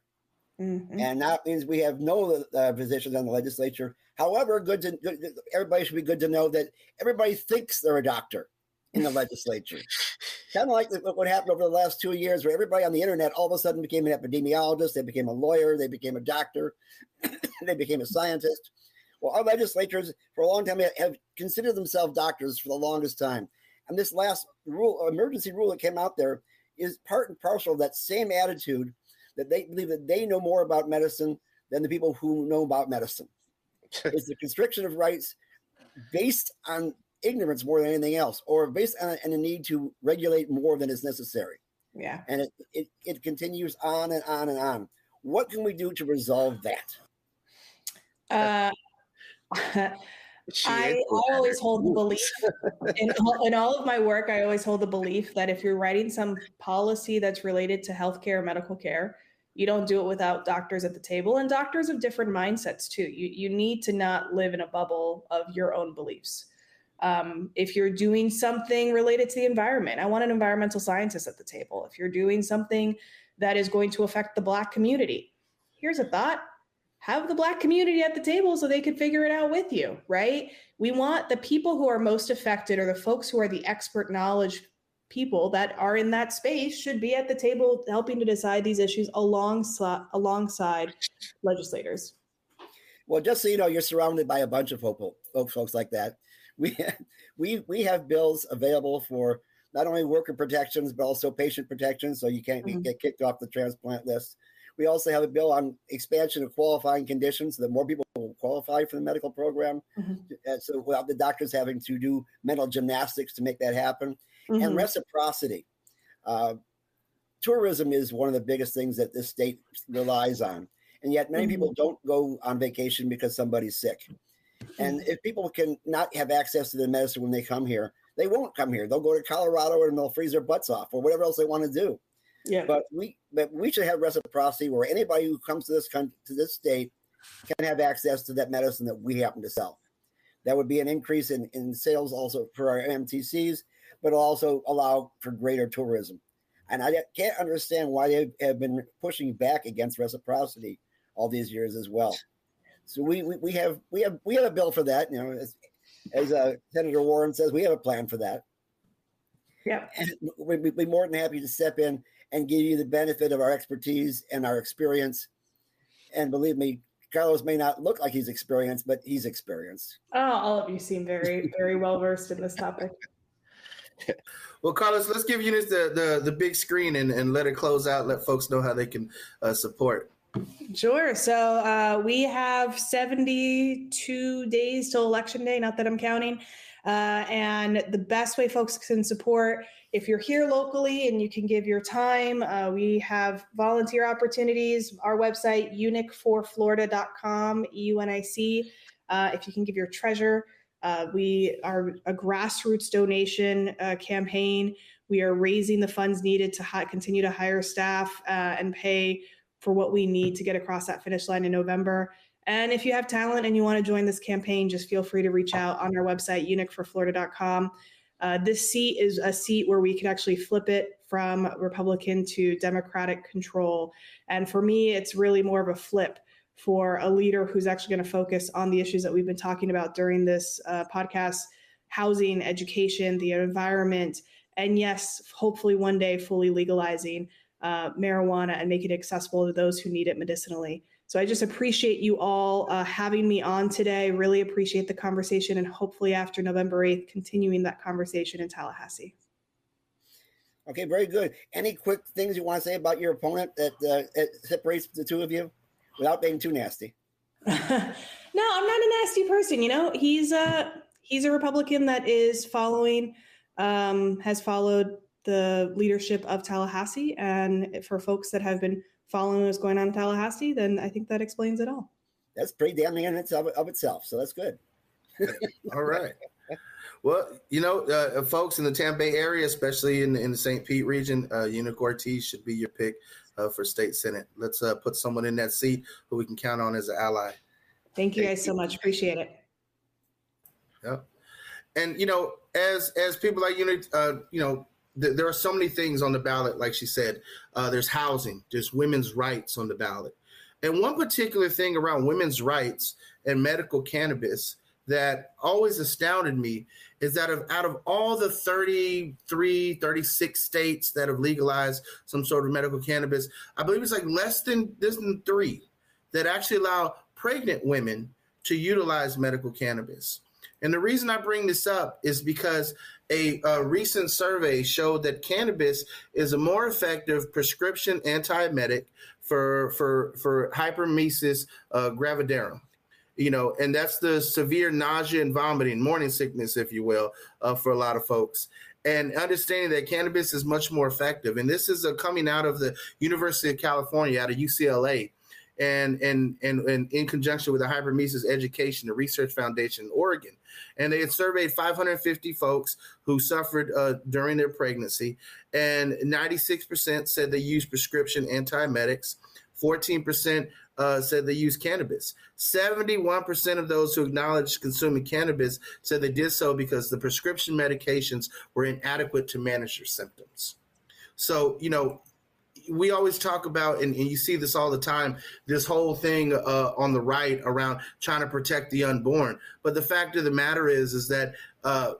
Mm-hmm. And that means we have no uh, physicians on the legislature However, good to good, everybody should be good to know that everybody thinks they're a doctor in the legislature. kind of like what happened over the last two years, where everybody on the internet all of a sudden became an epidemiologist, they became a lawyer, they became a doctor, they became a scientist. Well, our legislators for a long time have considered themselves doctors for the longest time. And this last rule, emergency rule that came out there, is part and parcel of that same attitude that they believe that they know more about medicine than the people who know about medicine is the constriction of rights based on ignorance more than anything else, or based on, on a need to regulate more than is necessary. Yeah. And it, it, it continues on and on and on. What can we do to resolve that? Uh, I, I, always hold the belief in, in all of my work. I always hold the belief that if you're writing some policy that's related to healthcare, or medical care, you don't do it without doctors at the table and doctors of different mindsets too. You, you need to not live in a bubble of your own beliefs. Um, if you're doing something related to the environment i want an environmental scientist at the table. If you're doing something that is going to affect the black community here's a thought have the black community at the table so they can figure it out with you right we want the people who are most affected or the folks who are the expert knowledge people that are in that space should be at the table helping to decide these issues alongside alongside legislators. Well, just so you know, you're surrounded by a bunch of folks like that. We we we have bills available for not only worker protections but also patient protections, so you can't mm-hmm. get kicked off the transplant list. We also have a bill on expansion of qualifying conditions so that more people will qualify for the medical program. Mm-hmm. So without the doctors having to do mental gymnastics to make that happen mm-hmm. and reciprocity. Uh, tourism is one of the biggest things that this state relies on. And yet, many mm-hmm. people don't go on vacation because somebody's sick. And if people can not have access to the medicine when they come here, they won't come here. They'll go to Colorado and they'll freeze their butts off or whatever else they want to do. Yeah. But we but we should have reciprocity where anybody who comes to this country to this state can have access to that medicine that we happen to sell. That would be an increase in, in sales also for our MTCs but also allow for greater tourism. And I can't understand why they have been pushing back against reciprocity all these years as well. So we, we, we have we have we have a bill for that. You know, as, as uh, Senator Warren says, we have a plan for that. Yeah, and we'd be more than happy to step in and give you the benefit of our expertise and our experience. And believe me, Carlos may not look like he's experienced, but he's experienced. Oh, all of you seem very, very well versed in this topic. well, Carlos, let's give Eunic the, the, the big screen and, and let it close out. Let folks know how they can uh, support. Sure. So uh, we have 72 days till election day, not that I'm counting. Uh, and the best way folks can support, if you're here locally and you can give your time, uh, we have volunteer opportunities. Our website, eunic4florida.com, E U N I C. Uh, if you can give your treasure, uh, we are a grassroots donation uh, campaign. We are raising the funds needed to hi- continue to hire staff uh, and pay for what we need to get across that finish line in November. And if you have talent and you want to join this campaign, just feel free to reach out on our website, eunicforflorida.com. Uh, this seat is a seat where we could actually flip it from Republican to Democratic control. And for me, it's really more of a flip for a leader who's actually going to focus on the issues that we've been talking about during this uh, podcast housing, education, the environment, and yes, hopefully one day fully legalizing uh, marijuana and making it accessible to those who need it medicinally. So I just appreciate you all uh, having me on today. Really appreciate the conversation, and hopefully after November 8th, continuing that conversation in Tallahassee. Okay, very good. Any quick things you want to say about your opponent that, uh, that separates the two of you without being too nasty? no, I'm not a nasty person. You know, he's a he's a Republican that is following, um, has followed the leadership of Tallahassee, and for folks that have been following what's going on in Tallahassee, then I think that explains it all. That's pretty damning in itself of itself. So that's good. all right. Well, you know, uh, folks in the Tampa Bay area, especially in, in the St. Pete region, uh, Eunic Ortiz should be your pick uh, for state senate. Let's uh, put someone in that seat who we can count on as an ally. Thank you guys so much. Appreciate it. Yep. And you know, as as people like Eunuch, uh, you know, there are so many things on the ballot, like she said. Uh, there's housing, there's women's rights on the ballot. And one particular thing around women's rights and medical cannabis that always astounded me is that of, out of all the 33, 36 states that have legalized some sort of medical cannabis, I believe it's like less than, less than three that actually allow pregnant women to utilize medical cannabis. And the reason I bring this up is because a, a, recent survey showed that cannabis is a more effective prescription antiemetic for for for hyperemesis uh, gravidarum. You know, and that's the severe nausea and vomiting, morning sickness, if you will, uh, for a lot of folks. And understanding that cannabis is much more effective, and this is coming out of the University of California, out of UCLA, and and and, and in conjunction with the Hyperemesis Education and Research Foundation in Oregon and they had surveyed 550 folks who suffered uh, during their pregnancy, and 96% said they used prescription antiemetics. 14% uh, said they used cannabis. 71% of those who acknowledged consuming cannabis said they did so because the prescription medications were inadequate to manage their symptoms. So, you know, we always talk about, and, and, you see this all the time, this whole thing uh, on the right around trying to protect the unborn. But the fact of the matter is, is that uh,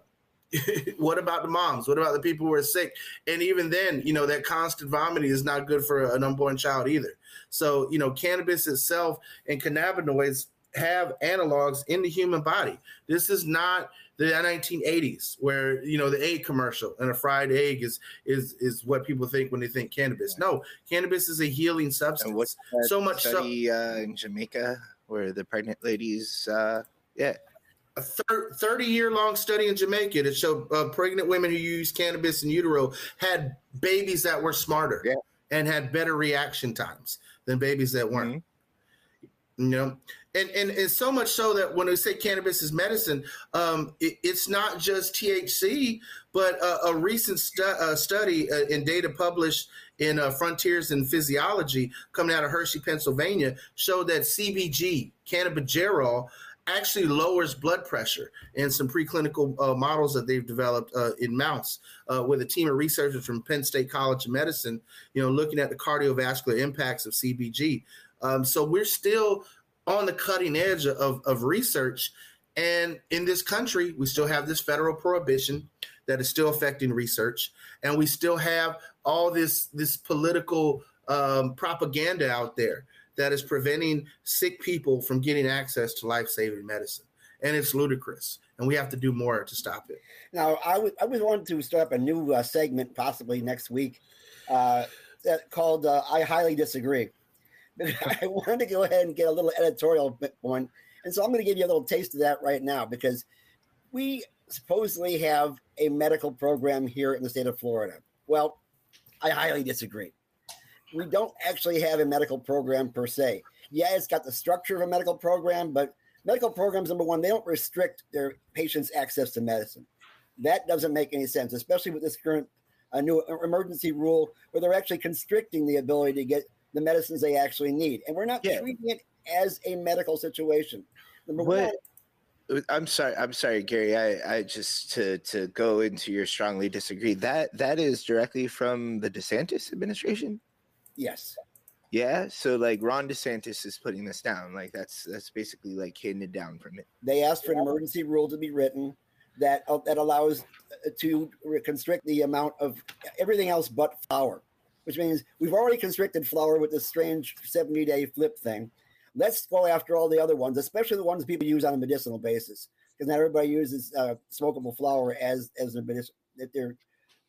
what about the moms? What about the people who are sick? And even then, you know, that constant vomiting is not good for an unborn child either. So, you know, cannabis itself and cannabinoids have analogs in the human body. This is not the 1980s where you know the egg commercial and a fried egg is is is what people think when they think cannabis no cannabis is a healing substance so much study, so uh, in jamaica where the pregnant ladies uh, yeah a 30 year long study in Jamaica that showed uh, pregnant women who used cannabis in utero had babies that were smarter yeah. and had better reaction times than babies that weren't. Mm-hmm. You know, and, and and so much so that when we say cannabis is medicine, um, it, it's not just THC, but a, a recent stu- uh, study uh, in data published in uh, Frontiers in Physiology, coming out of Hershey, Pennsylvania, showed that CBG, cannabigerol, actually lowers blood pressure in some preclinical uh, models that they've developed uh, in mouse uh, with a team of researchers from Penn State College of Medicine, you know, looking at the cardiovascular impacts of CBG. Um, so we're still on the cutting edge of, of research. And in this country, we still have this federal prohibition that is still affecting research, and we still have all this this political um, propaganda out there that is preventing sick people from getting access to life saving medicine, and it's ludicrous. And we have to do more to stop it. Now, I would I to start up a new uh, segment possibly next week uh, called uh, "I Highly Disagree." I wanted to go ahead and get a little editorial. And so I'm going to give you a little taste of that right now because we supposedly have a medical program here in the state of Florida. Well, I highly disagree. We don't actually have a medical program per se. Yeah, it's got the structure of a medical program, but medical programs, number one, they don't restrict their patients' access to medicine. That doesn't make any sense, especially with this current uh, new emergency rule where they're actually constricting the ability to get the medicines they actually need. And we're not yeah. treating it as a medical situation. Number what? one. I'm sorry. I'm sorry, Gary. I, I just to to go into your strongly disagree. That that is directly from the DeSantis administration. Yes. Yeah. So like Ron DeSantis is putting this down. Like that's that's basically like it down from it. They asked for an emergency rule to be written that uh, that allows uh, to constrict the amount of everything else but flower, which means we've already constricted flower with this strange 70 day flip thing. Let's go after all the other ones, especially the ones people use on a medicinal basis, because not everybody uses uh, smokable flower as as their their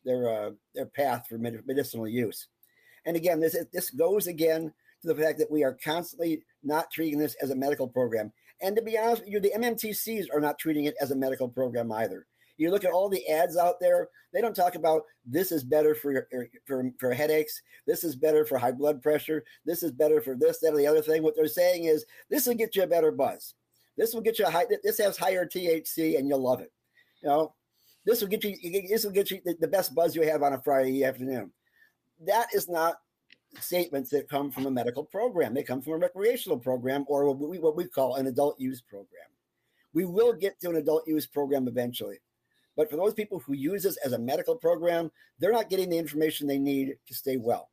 their uh, their path for medicinal use. And again, this this goes again to the fact that we are constantly not treating this as a medical program. And to be honest with you, the MMTCs are not treating it as a medical program either. You look at all the ads out there; they don't talk about this is better for for for headaches. This is better for high blood pressure. This is better for this, that, or the other thing. What they're saying is this will get you a better buzz. This will get you a high. This has higher THC, and you'll love it. You know, this will get you. This will get you the best buzz you have on a Friday afternoon. That is not statements that come from a medical program. They come from a recreational program or what we, what we call an adult use program. We will get to an adult use program eventually. But for those people who use this as a medical program, they're not getting the information they need to stay well.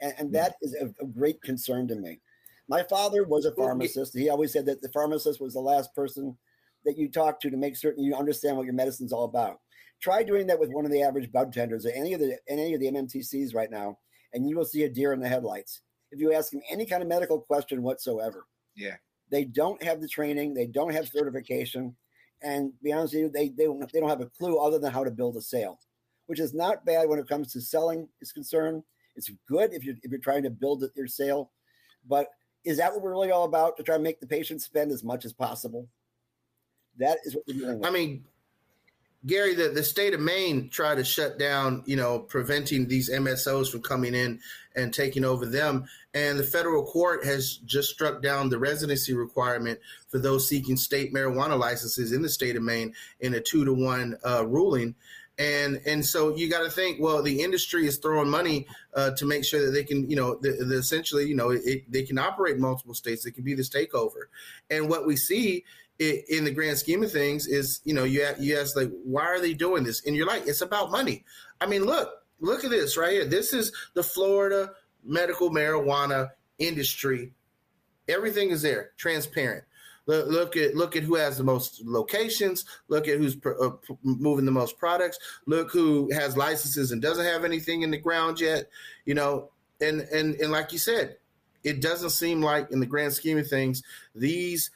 And, and hmm. that is a, a great concern to me. My father was a pharmacist. He always said that the pharmacist was the last person that you talk to to make certain you understand what your medicine's all about. Try doing that with one of the average bud tenders or any of the any of the MMTCs right now and you will see a deer in the headlights. If you ask them any kind of medical question whatsoever, yeah, they don't have the training, they don't have certification, and be honest with you, they they don't, they don't have a clue other than how to build a sale, which is not bad when it comes to selling is concerned. It's good if you're if you're trying to build your sale, but is that what we're really all about to try and make the patient spend as much as possible? That is what we're doing. I mean, Gary, the, the state of Maine tried to shut down, you know, preventing these MSOs from coming in and taking over them. And the federal court has just struck down the residency requirement for those seeking state marijuana licenses in the state of Maine in a two to one uh, ruling. And and so you got to think, well, the industry is throwing money uh, to make sure that they can, you know, the, the essentially, you know, it, they can operate in multiple states. It can be this takeover. And what we see in the grand scheme of things is you know you you ask like why are they doing this? And you're like it's about money. I mean look look at this right here. This is the florida medical marijuana industry. Everything is there transparent. Look, look at look at who has the most locations. Look at who's uh, moving the most products. Look who has licenses and doesn't have anything in the ground yet you know. And and and like you said it doesn't seem like in the grand scheme of things these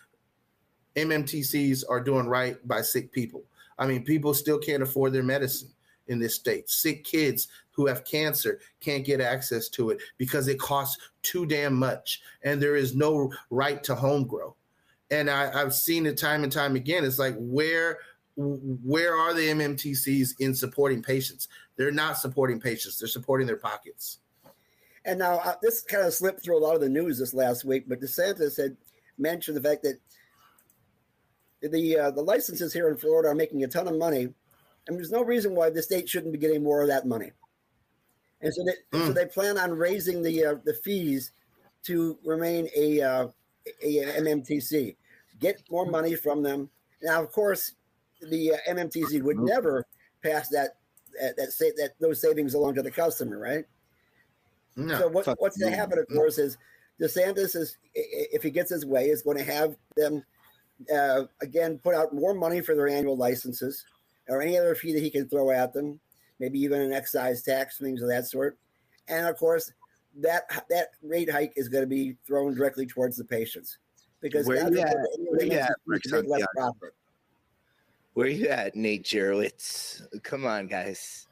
MMTCs are doing right by sick people. I mean, people still can't afford their medicine in this state. Sick kids who have cancer can't get access to it because it costs too damn much and there is no right to home grow. And I, have seen it time and time again. It's like where where are the MMTCs in supporting patients? They're not supporting patients. They're supporting their pockets. And now uh, this kind of slipped through a lot of the news this last week, but DeSantis had mentioned the fact that the uh, the licenses here in Florida are making a ton of money, and there's no reason why the state shouldn't be getting more of that money. And so they mm. so they plan on raising the uh, the fees to remain a, uh, a MMTC, get more money from them. Now, of course, the uh, MMTC would mm-hmm. never pass that that that, say, that those savings along to the customer, right? No, so what, what's going to happen, of course, is DeSantis is if he gets his way, is going to have them uh, again, put out more money for their annual licenses or any other fee that he can throw at them, maybe even an excise tax, things of that sort. And of course, that that rate hike is going to be thrown directly towards the patients because where you at? Where you at? Less profit. Where you at, Nate Jirowitz? Come on, guys.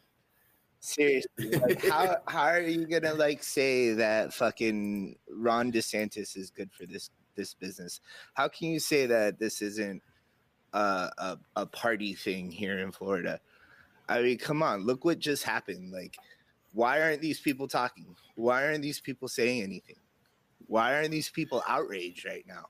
Seriously, like, how how are you gonna like say that fucking Ron DeSantis is good for this this business. How can you say that this isn't a, a, a party thing here in Florida? I mean, come on, look what just happened. Like, why aren't these people talking? Why aren't these people saying anything? Why aren't these people outraged right now?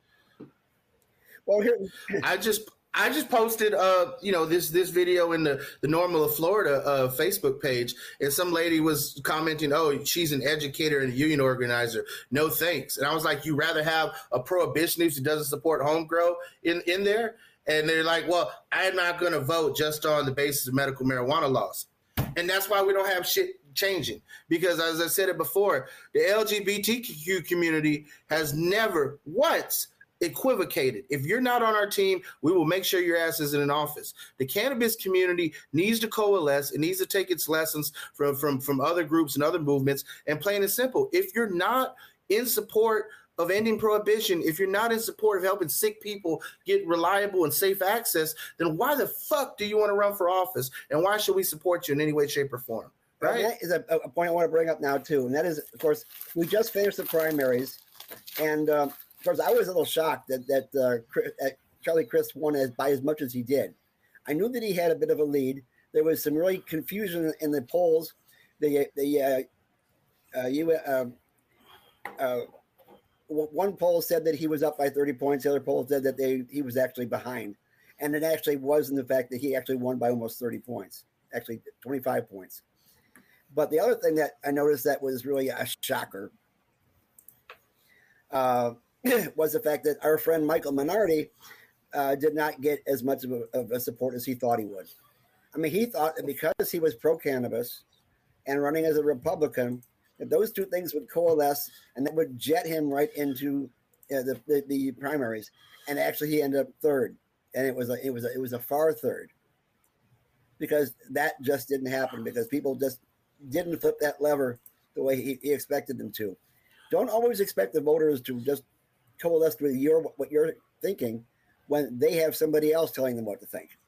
Well, here I just I just posted, uh, you know, this this video in the the NORML of Florida uh, Facebook page, and some lady was commenting, "Oh, she's an educator and a union organizer. No thanks." And I was like, "You rather have a prohibitionist who doesn't support home grow in in there?" And they're like, "Well, I'm not going to vote just on the basis of medical marijuana laws," and that's why we don't have shit changing because as i said it before the lgbtq community has never once equivocated. If you're not on our team, we will make sure your ass is in an office. The cannabis community needs to coalesce. It needs to take its lessons from from from other groups and other movements. And plain and simple, if you're not in support of ending prohibition, if you're not in support of helping sick people get reliable and safe access, then why the fuck do you want to run for office? And why should we support you in any way, shape, or form? Right. that is a, a, point I want to bring up now too, and that is, of course, we just finished the primaries, and um, course, I was a little shocked that that uh, Charlie Crist won as by as much as he did. I knew that he had a bit of a lead. There was some really confusion in the polls. The the uh, uh, you, uh, uh, one poll said that he was up by 30 points. The other poll said that they he was actually behind, and it actually was in the fact that he actually won by almost 30 points, actually 25 points. But the other thing that I noticed that was really a shocker uh, was the fact that our friend Michael Minardi uh, did not get as much of a, of a, support as he thought he would. I mean, he thought that because he was pro cannabis and running as a Republican, that those two things would coalesce and that would jet him right into uh, the, the, the primaries. And actually, he ended up third, and it was a, it was a, it was a far third because that just didn't happen because people just didn't flip that lever the way he, he expected them to. Don't always expect the voters to just coalesced with your what you're thinking when they have somebody else telling them what to think.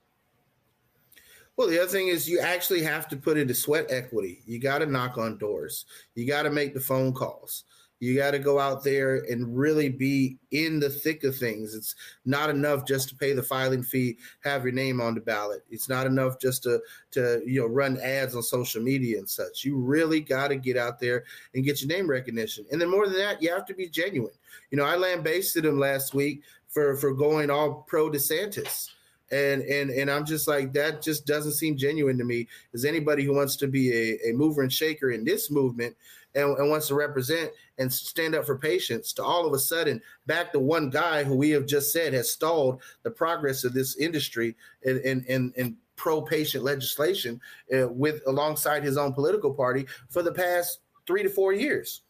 Well, the other thing is you actually have to put into sweat equity. You got to knock on doors. You got to make the phone calls. You got to go out there and really be in the thick of things. It's not enough just to pay the filing fee, have your name on the ballot. It's not enough just to to you know run ads on social media and such. You really got to get out there and get your name recognition. And then more than that, you have to be genuine. You know, I lambasted him last week for for going all pro DeSantis and and and I'm just like that just doesn't seem genuine to me. As anybody who wants to be a, a mover and shaker in this movement and, and, wants to represent and stand up for patients to all of a sudden back to one guy who we have just said has stalled the progress of this industry in in, in, in pro patient legislation uh, with alongside his own political party for the past three to four years.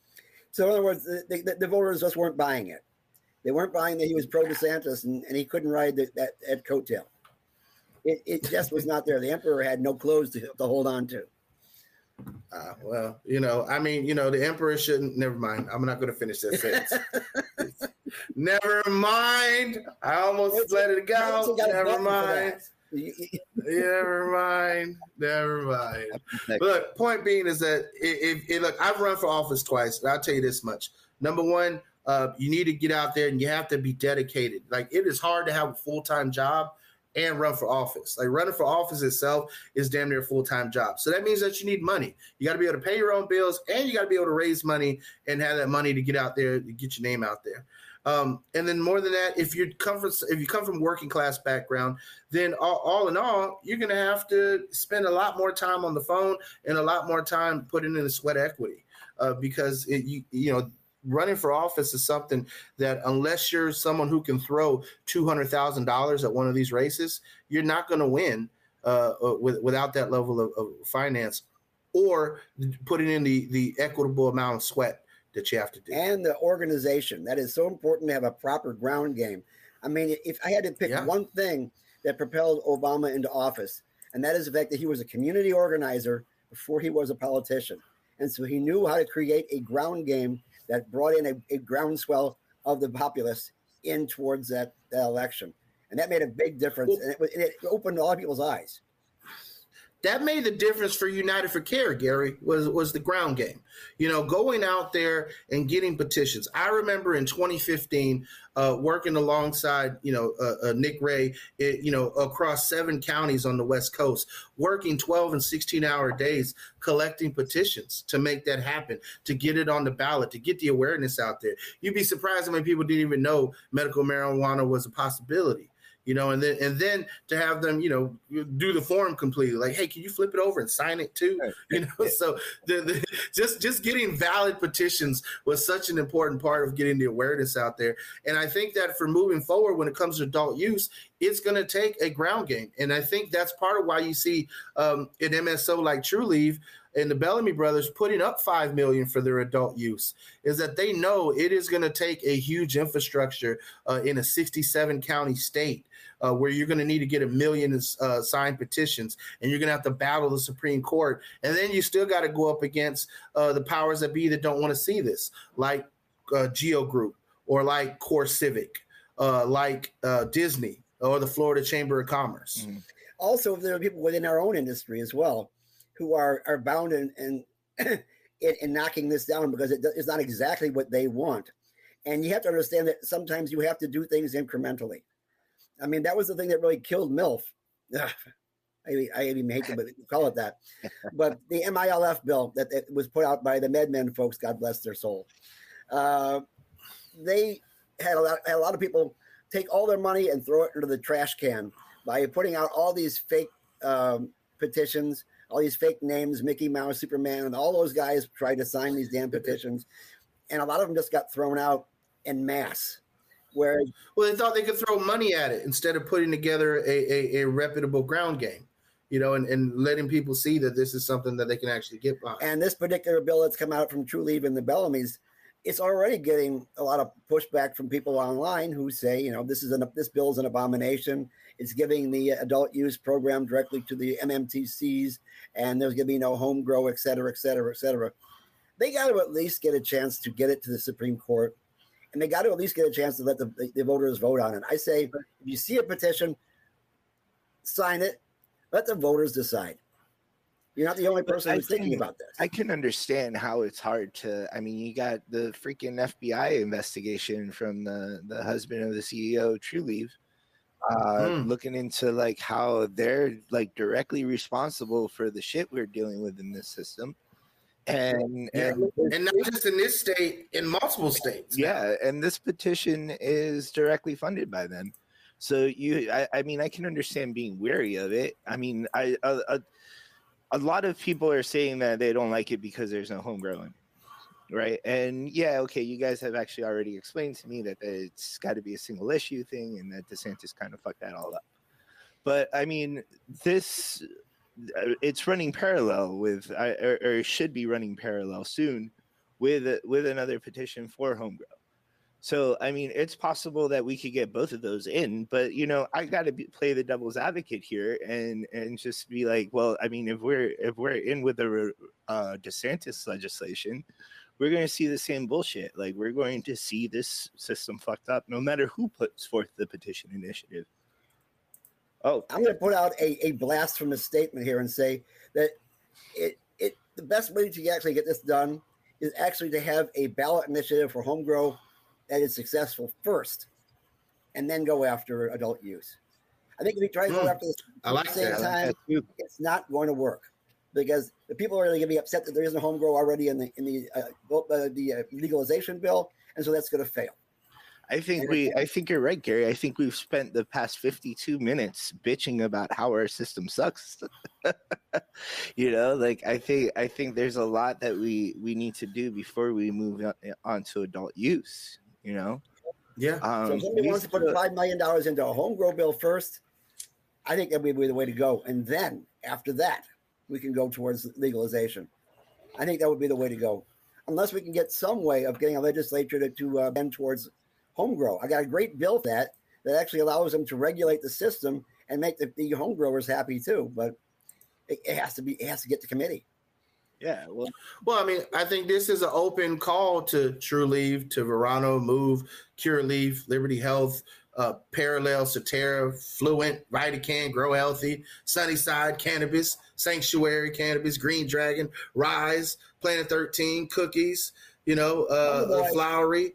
So in other words, the, the, the voters just weren't buying it. They weren't buying that he was pro DeSantis and, and he couldn't ride the, that, that coattail. It, it just was not there. The emperor had no clothes to, to hold on to. Uh, well, you know, I mean, you know, the emperor shouldn't. Never mind. I'm not going to finish that sentence. never mind. I almost let it go. Never mind. never mind. Never mind. Look, point being is that if, if, look, I've run for office twice, and I'll tell you this much. Number one, uh, you need to get out there and you have to be dedicated. Like it is hard to have a full time job and run for office. Like running for office itself is damn near a full time job. So that means that you need money. You got to be able to pay your own bills and you got to be able to raise money and have that money to get out there to get your name out there. Um, and then more than that, if you come from if you come from working class background, then all, all in all, you're to have to spend a lot more time on the phone and a lot more time putting in the sweat equity uh, because it, you you know running for office is something that unless you're someone who can throw two hundred thousand dollars at one of these races, you're not going to win uh, uh, with, without that level of, of, finance or putting in the the equitable amount of sweat that you have to do. And the organization that is so important to have a proper ground game. I mean, if I had to pick yeah. one thing that propelled Obama into office, and that is the fact that he was a community organizer before he was a politician. And so he knew how to create a ground game that brought in a, a groundswell of the populace in towards that, that election. And that made a big difference. Well, and it, it opened a lot of people's eyes that made the difference for United for Care, Gary, was was the ground game. You know, going out there and getting petitions. I remember in 2015 uh, working alongside, you know, uh, uh, Nick Ray, it, you know, across seven counties on the West Coast, working 12 and 16 hour days collecting petitions to make that happen, to get it on the ballot, to get the awareness out there. You'd be surprised how many people didn't even know medical marijuana was a possibility you know, and then and then to have them, you know, do the form completely. Like, hey, can you flip it over and sign it too? You know, so the, the, just just getting valid petitions was such an important part of getting the awareness out there. And I think that for moving forward, when it comes to adult use, it's going to take a ground game, and I think that's part of why you see um, an MSO like Trulieve and the Bellamy brothers putting up five million for their adult use is that they know it is going to take a huge infrastructure uh, in a 67 county state uh, where you're going to need to get a million uh, signed petitions and you're going to have to battle the Supreme Court. And then you still got to go up against uh, the powers that be that don't want to see this, like uh, Geo Group or like CoreCivic, uh, like Disney or the Florida Chamber of Commerce. Mm-hmm. Also, there are people within our own industry as well who are are bound in in, in, in knocking this down because it, it's not exactly what they want. And you have to understand that sometimes you have to do things incrementally. I mean, that was the thing that really killed MILF. Ugh, I, I even hate to call it that. But the MILF bill that, that was put out by the MedMen folks, God bless their soul, uh, they had a, lot, had a lot of people take all their money and throw it into the trash can by putting out all these fake um, petitions all these fake names, Mickey Mouse, Superman, and all those guys tried to sign these damn petitions, and a lot of them just got thrown out in mass. Where well, they thought they could throw money at it instead of putting together a, a, a reputable ground game, you know, and, and letting people see that this is something that they can actually get behind. And this particular bill that's come out from Trulieve and the Bellamy's, it's already getting a lot of pushback from people online who say, you know, this is an this bill is an abomination. It's giving the adult use program directly to the MMTCs, and there's going to be no home grow, et cetera, et cetera, et cetera. They got to at least get a chance to get it to the Supreme Court, and they got to at least get a chance to let the, the, the voters vote on it. I say, if you see a petition, sign it, let the voters decide. You're not the only person who's thinking about this. I can understand how it's hard to. I mean, you got the freaking FBI investigation from the the husband of the CEO, Trulieve, uh, mm. looking into like how they're like directly responsible for the shit we're dealing with in this system and yeah. and, and not just in this state in multiple states yeah and this petition is directly funded by them so you I, I mean i can understand being wary of it i mean i a, a, a lot of people are saying that they don't like it because there's no home growing right? And yeah, okay, you guys have actually already explained to me that it's got to be a single issue thing, and that DeSantis kind of fucked that all up. But I mean, this uh, it's running parallel with, or, or should be running parallel soon with with another petition for home grow. So I mean, it's possible that we could get both of those in, but you know, I got to play the devil's advocate here and and just be like, well, I mean, if we're if we're in with the uh, DeSantis legislation, we're going to see the same bullshit. Like we're going to see this system fucked up, no matter who puts forth the petition initiative. Oh, I'm going to put out a, a a statement here and say that it it the best way to actually get this done is actually to have a ballot initiative for home grow that is successful first, and then go after adult use. I think if we try to go mm, after this at like the same that. time, it's not going to work because the people are really going to be upset that there isn't a home grow already in the in the uh, uh, the uh, legalization bill, and so that's going to fail. I think and we. I think you're right, Gary. I think we've spent the past 52 minutes bitching about how our system sucks. you know, like I think I think there's a lot that we we need to do before we move on, on to adult use. You know. Yeah. Um, so if somebody wants to put five million dollars into a home grow bill first, I think that would be the way to go, and then after that, we can go towards legalization. I think that would be the way to go, unless we can get some way of getting a legislature to, to uh, bend towards home grow. I got a great bill for that that actually allows them to regulate the system and make the, the home growers happy too. But it, it has to be it has to get to committee. Yeah, well, well, I mean, I think this is an open call to Trulieve, to Verano, MÜV, Curaleaf, Liberty Health, uh, Parallel, Surterra, Fluent, Can, Grow Healthy, Sunnyside, Cannabis, Sanctuary, Cannabis, Green Dragon, Rise, Planet 13, Cookies, you know, uh, the Flowery,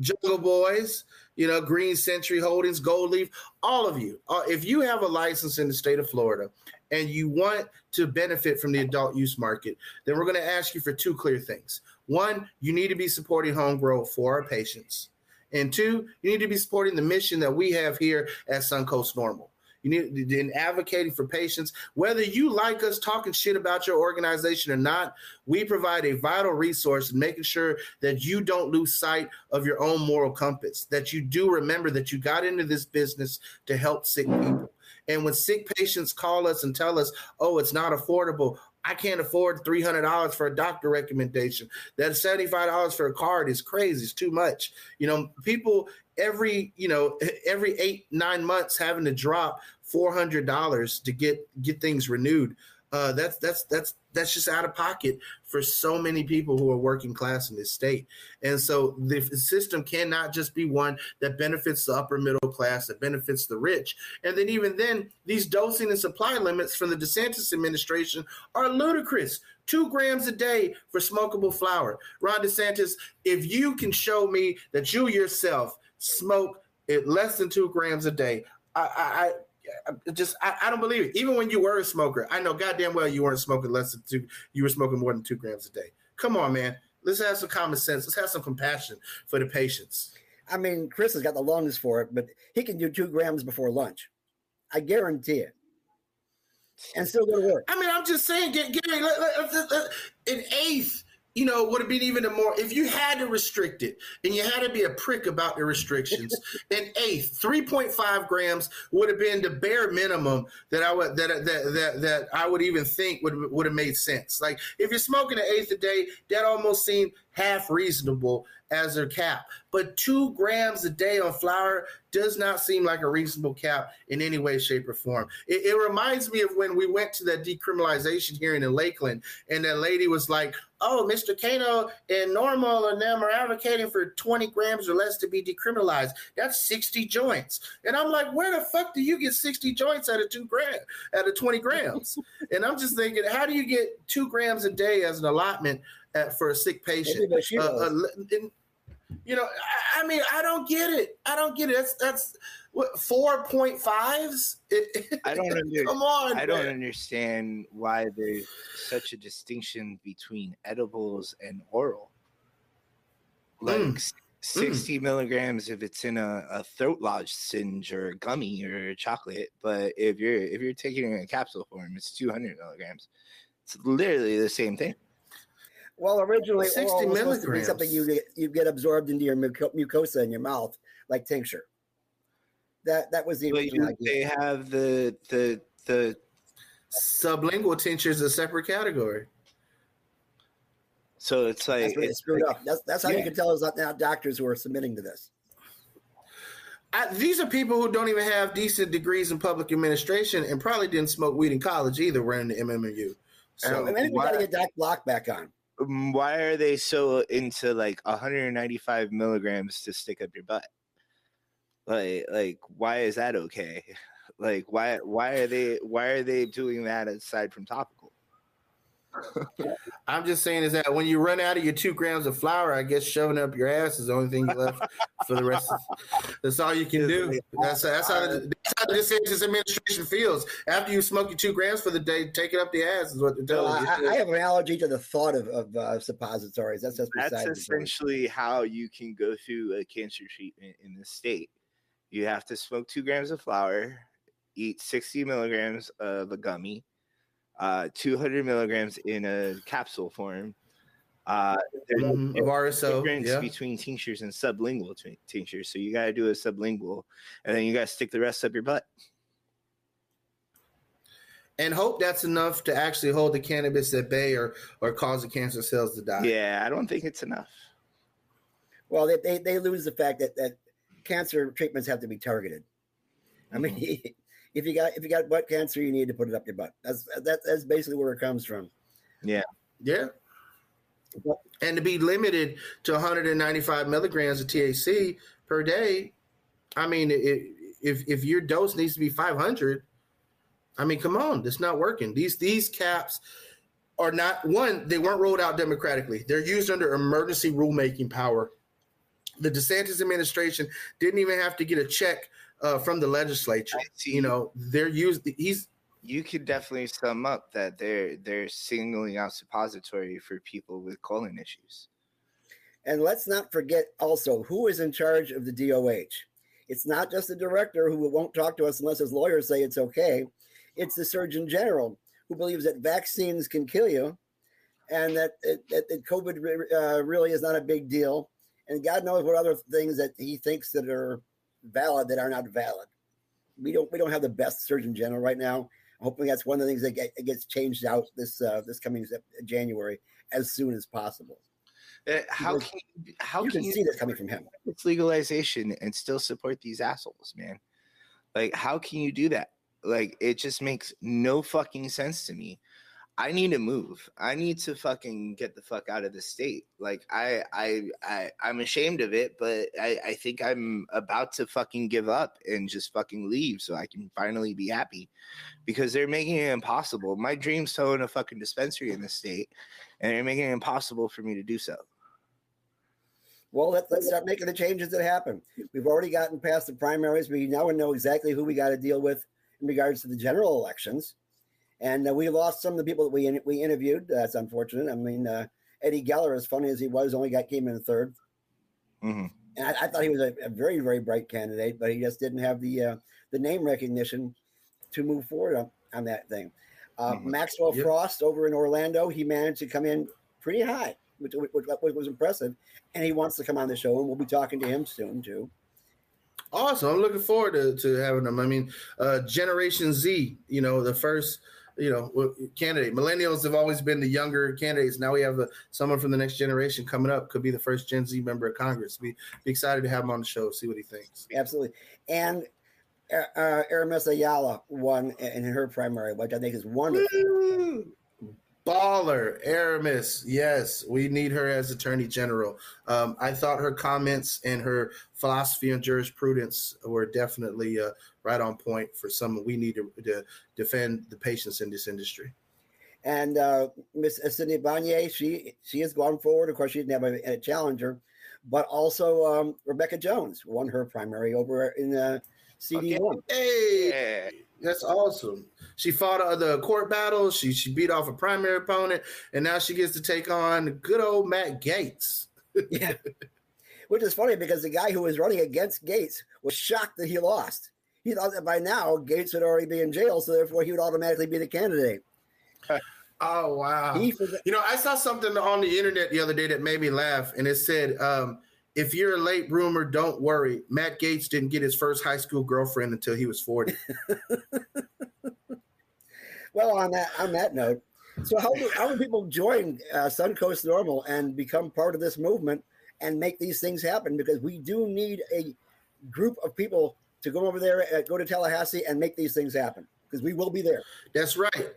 Jungle Boys, you know, Green Century Holdings, Gold Leaf, all of you. Uh, if you have a license in the state of Florida and you want to benefit from the adult use market, then we're going to ask you for two clear things. One, you need to be supporting home growth for our patients. And two, you need to be supporting the mission that we have here at Suncoast NORML. You need in advocating for patients, whether you like us talking shit about your organization or not, we provide a vital resource in making sure that you don't lose sight of your own moral compass, that you do remember that you got into this business to help sick people. And when sick patients call us and tell us, oh, it's not affordable, I can't afford three hundred dollars for a doctor recommendation. That seventy five dollars for a card is crazy. It's too much. You know, people every you know every eight nine months having to drop four hundred dollars to get get things renewed. Uh, that's that's that's that's just out of pocket for so many people who are working class in this state. And so the system cannot just be one that benefits the upper middle class, that benefits the rich. And then even then, these dosing and supply limits from the DeSantis administration are ludicrous. Two grams a day for smokable flower. Ron DeSantis, if you can show me that you yourself smoke at less than two grams a day, I, I just I, I, don't believe it. Even when you were a smoker, I know goddamn well you weren't smoking less than two. You were smoking more than two grams a day. Come on, man. Let's have some common sense. Let's have some compassion for the patients. I mean, Chris has got the longest for it, but he can do two grams before lunch. I guarantee it. And still go to work. I mean, I'm just saying, get Gary, an eighth you know, would have been even a more if you had to restrict it and you had to be a prick about the restrictions. an eighth, three point five grams would have been the bare minimum that I would that that that that I would even think would would have made sense. Like if you're smoking an eighth a day, that almost seemed half reasonable as their cap. But two grams a day on flower does not seem like a reasonable cap in any way, shape, or form. It, it, reminds me of when we went to that decriminalization hearing in Lakeland, and that lady was like, "Oh, Mr. Cano and NORML and them are advocating for 20 grams or less to be decriminalized. That's 60 joints." And I'm like, "Where the fuck do you get 60 joints out of two grams, out of 20 grams?" and I'm just thinking, how do you get two grams a day as an allotment at, for a sick patient? Uh, uh, you know, I, I, mean, I don't get it. I don't get it. That's that's what four point fives. I don't understand. Come on, I don't understand why there's such a distinction between edibles and oral. Like mm. sixty mm. milligrams if it's in a, a throat lozenge or a gummy or chocolate, but if you're if you're taking it in a capsule form, it's two hundred milligrams. It's literally the same thing. Well, originally, 60 milligrams. something you get, you get absorbed into your mucosa in your mouth, like tincture. That that was the. But you, they have the the the sublingual tincture is a separate category. So it's like that's it's screwed like, up. That's that's how yeah. you can tell us now doctors who are submitting to this. I, these are people who don't even have decent degrees in public administration and probably didn't smoke weed in college either. Running the MMU. Um, so and then we got to get Doc Block back on. Why are they so into like 195 milligrams to stick up your butt? Like, like, why is that okay? Like, why, why are they, why are they doing that aside from topical? I'm just saying is that when you run out of your two grams of flower, I guess shoving up your ass is the only thing left for the rest. Of, that's all you can do. That's that's how the, that's how the DeSantis administration feels. After you smoke your two grams for the day, take it up the ass is what they're telling well, you. I, I, have an allergy to the thought of, of uh, suppositories. That's just that's essentially how you can go through a cancer treatment in the state. You have to smoke two grams of flower, eat 60 milligrams of a gummy uh, 200 milligrams in a capsule form. Uh, there's mm, a RSO difference yeah. between tinctures and sublingual t- tinctures. So you got to do a sublingual, and then you got to stick the rest up your butt. And hope that's enough to actually hold the cannabis at bay or or cause the cancer cells to die. Yeah, I don't think it's enough. Well, they, they, they lose the fact that, that cancer treatments have to be targeted. I mean, mm-hmm. if you got if you got butt cancer, you need to put it up your butt. That's that, that's basically where it comes from. Yeah, yeah. And to be limited to 195 milligrams of THC per day, I mean, it, if if your dose needs to be 500, I mean, come on, it's not working. These these caps are not one. They weren't rolled out democratically. They're used under emergency rulemaking power. The DeSantis administration didn't even have to get a check uh, from the legislature. You know, they're used. He's. You could definitely sum up that they're they're singling out suppository for people with colon issues. And let's not forget also who is in charge of the DOH. It's not just the director who won't talk to us unless his lawyers say it's okay. It's the Surgeon General who believes that vaccines can kill you and that, that, that COVID uh, really is not a big deal. And God knows what other things that he thinks that are valid that are not valid. We don't we don't have the best Surgeon General right now. Hopefully, that's one of the things that get, gets changed out this uh, this coming January as soon as possible. Uh, how because can how you can, can you see this coming from him? It's legalization and still support these assholes, man. Like, how can you do that? Like, it just makes no fucking sense to me. I need to move. I need to fucking get the fuck out of the state. Like I I I I'm ashamed of it, but I I think I'm about to fucking give up and just fucking leave so I can finally be happy because they're making it impossible. My dream's to own a fucking dispensary in the state and they're making it impossible for me to do so. Well, let, us start making the changes that happen. We've already gotten past the primaries. We now know exactly who we got to deal with in regards to the general elections and uh, we lost some of the people that we we interviewed. That's unfortunate. I mean, uh, Eddie Geller, as funny as he was, only got came in third. Mm-hmm. And I, I, thought he was a, a, very very bright candidate, but he just didn't have the uh, the name recognition to move forward on, on that thing. Uh, mm-hmm. Maxwell yep. Frost over in Orlando, he managed to come in pretty high, which, which, which was impressive, and he wants to come on the show, and we'll be talking to him soon too. Awesome! I'm looking forward to, to having them. I mean, uh, Generation Z, you know, the first you know, candidate. Millennials have always been the younger candidates. Now we have someone from the next generation coming up. Could be the first Gen Z member of Congress. Be, be excited to have him on the show. See what he thinks. Absolutely. And uh, uh Aramis Ayala won in her primary, which I think is wonderful. Baller, Aramis. Yes, we need her as Attorney General. Um, I thought her comments and her philosophy and jurisprudence were definitely uh, right on point for someone we need to, to defend the patients in this industry. And uh, Miss Cindy Banyai, she she has gone forward. Of course, she didn't have a, a challenger, but also um, Rebecca Jones won her primary over in uh, CD one. Okay. Hey, that's awesome. She fought the court battles. She she beat off a primary opponent, and now she gets to take on good old Matt Gaetz. yeah, which is funny because the guy who was running against Gaetz was shocked that he lost he thought that by now Gaetz would already be in jail, so therefore he would automatically be the candidate. Oh wow! you know, I saw something on the internet the other day that made me laugh, and it said, um, "If you're a late bloomer, don't worry. Matt Gaetz didn't get his first high school girlfriend until he was 40. well, on that on that note, so how do, how do people join uh, Suncoast NORML and become part of this movement and make these things happen? Because we do need a group of people to go over there, uh, go to Tallahassee, and make these things happen because we will be there. That's right.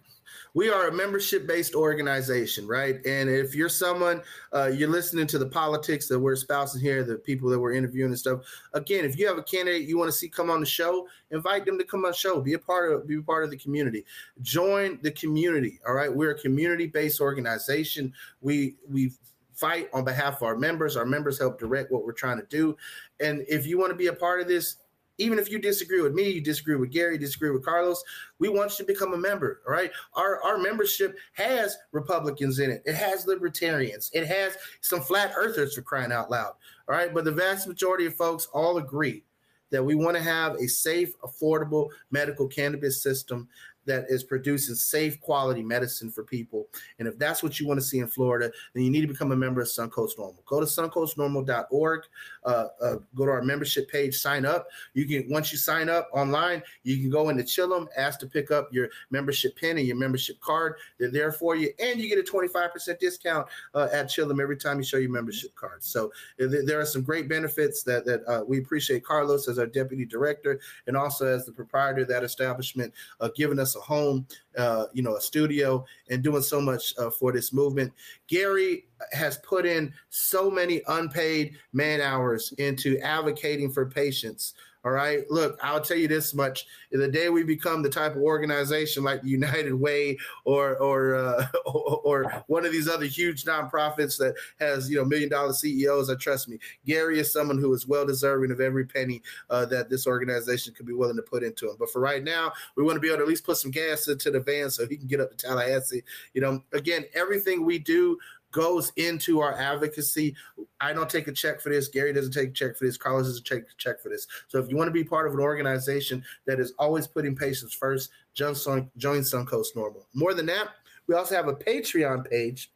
We are a membership based organization, right? And if you're someone, uh, you're listening to the politics that we're espousing here, the people that we're interviewing and stuff. Again, if you have a candidate you want to see come on the show, invite them to come on the show. Be a part of, be a part of the community. Join the community. All right, we're a community based organization. We we fight on behalf of our members. Our members help direct what we're trying to do. And if you want to be a part of this, even if you disagree with me, you disagree with Gary, disagree with Carlos, we want you to become a member. All right. Our our membership has Republicans in it. It has libertarians. It has some flat earthers for crying out loud. All right. But the vast majority of folks all agree that we want to have a safe, affordable medical cannabis system that is producing safe quality medicine for people. And if that's what you want to see in Florida, then you need to become a member of Suncoast NORML. Go to suncoastnorml.org, uh, uh, go to our membership page, sign up. You can once you sign up online, you can go into Chillum, ask to pick up your membership pin and your membership card. They're there for you, and you get a 25% discount uh, at Chillum every time you show your membership card. So uh, there are some great benefits that that uh, we appreciate Carlos as our deputy director and also as the proprietor of that establishment, uh, giving us a home, uh, you know, a studio, and doing so much uh, for this movement. Gary has put in so many unpaid man hours into advocating for patients all right. Look, I'll tell you this much: the day we become the type of organization like the United Way or or uh, or, one of these other huge nonprofits that has you know million dollar CEOs, I trust me, Gary is someone who is well deserving of every penny uh, that this organization could be willing to put into him. But for right now, we want to be able to at least put some gas into the van so he can get up to Tallahassee. You know, again, everything we do goes into our advocacy. I don't take a check for this. Gary doesn't take a check for this. Carlos doesn't take a check for this. So if you want to be part of an organization that is always putting patients first, join, join Suncoast NORML. More than that, we also have a Patreon page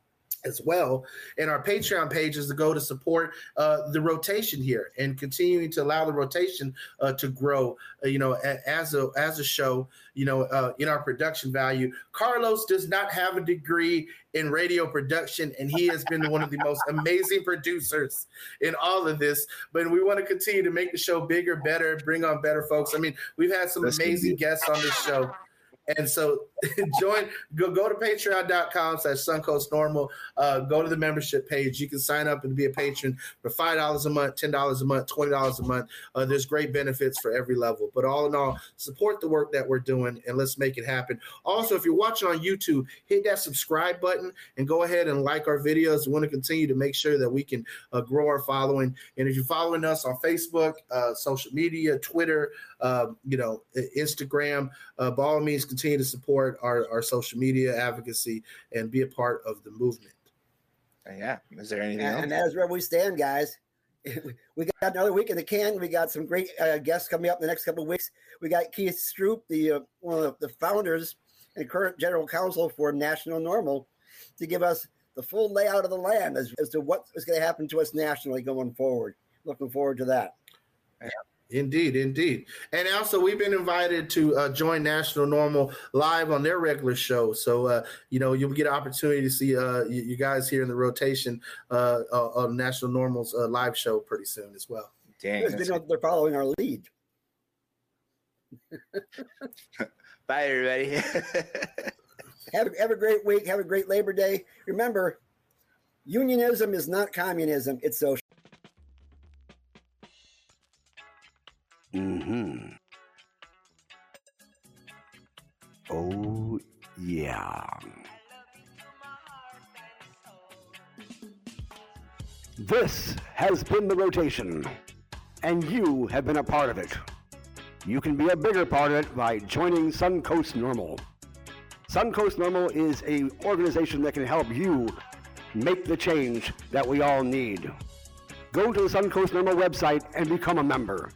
as well. And our Patreon page is to go to support uh, the rotation here and continuing to allow the rotation uh, to grow. Uh, you know, a, as a as a show, you know, uh, in our production value. Carlos does not have a degree in radio production, and he has been one of the most amazing producers in all of this. But we want to continue to make the show bigger, better, bring on better folks. I mean, we've had some That's amazing guests on this show. And so join, go, go to patreon.com slash Suncoast NORML. Uh, go to the membership page. You can sign up and be a patron for $5 a month, $10 a month, $20 a month. Uh, there's great benefits for every level. But all in all, support the work that we're doing and let's make it happen. Also, if you're watching on YouTube, hit that subscribe button and go ahead and like our videos. We want to continue to make sure that we can uh, grow our following. And if you're following us on Facebook, uh, social media, Twitter, uh, you know, Instagram, uh, by all means, continue to support our, our social media advocacy and be a part of the movement. Yeah. Is there anything and, else? And that is where we stand, guys. We got another week in the can. We got some great uh, guests coming up in the next couple of weeks. We got Keith Stroup, the uh, one of the founders and current general counsel for National NORML, to give us the full layout of the land as, as to what is going to happen to us nationally going forward. Looking forward to that. Yeah. Indeed, indeed. And also, we've been invited to uh, join National NORML live on their regular show. So, uh, you know, you'll get an opportunity to see uh, you, you, guys here in the rotation uh, uh, on National NORML's uh, live show pretty soon as well. Dang. They know they're following our lead. Bye, everybody. have, have a great week. Have a great Labor Day. Remember, unionism is not communism, it's social. Mm-hmm. Oh, yeah. This has been the rotation, and you have been a part of it. You can be a bigger part of it by joining Suncoast NORML. Suncoast NORML is a organization that can help you make the change that we all need. Go to the Suncoast NORML website and become a member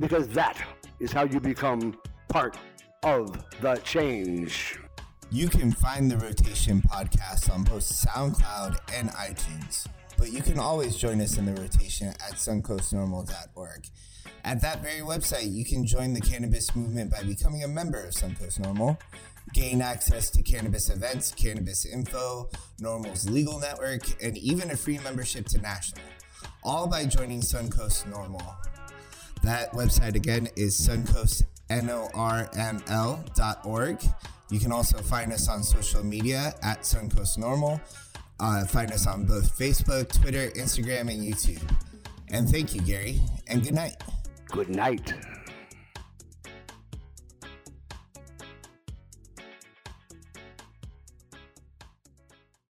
because that is how you become part of the change. You can find the Rotation podcast on both SoundCloud and iTunes, but you can always join us in the rotation at suncoastnorml.org. At that very website, you can join the cannabis movement by becoming a member of Suncoast NORML, gain access to cannabis events, cannabis info, NORML's legal network, and even a free membership to National, all by joining Suncoast Normal. That website again is suncoastnorml.org. You can also find us on social media at Suncoast NORML. Uh, find us on both Facebook, Twitter, Instagram, and YouTube. And thank you, Gary, and good night. Good night.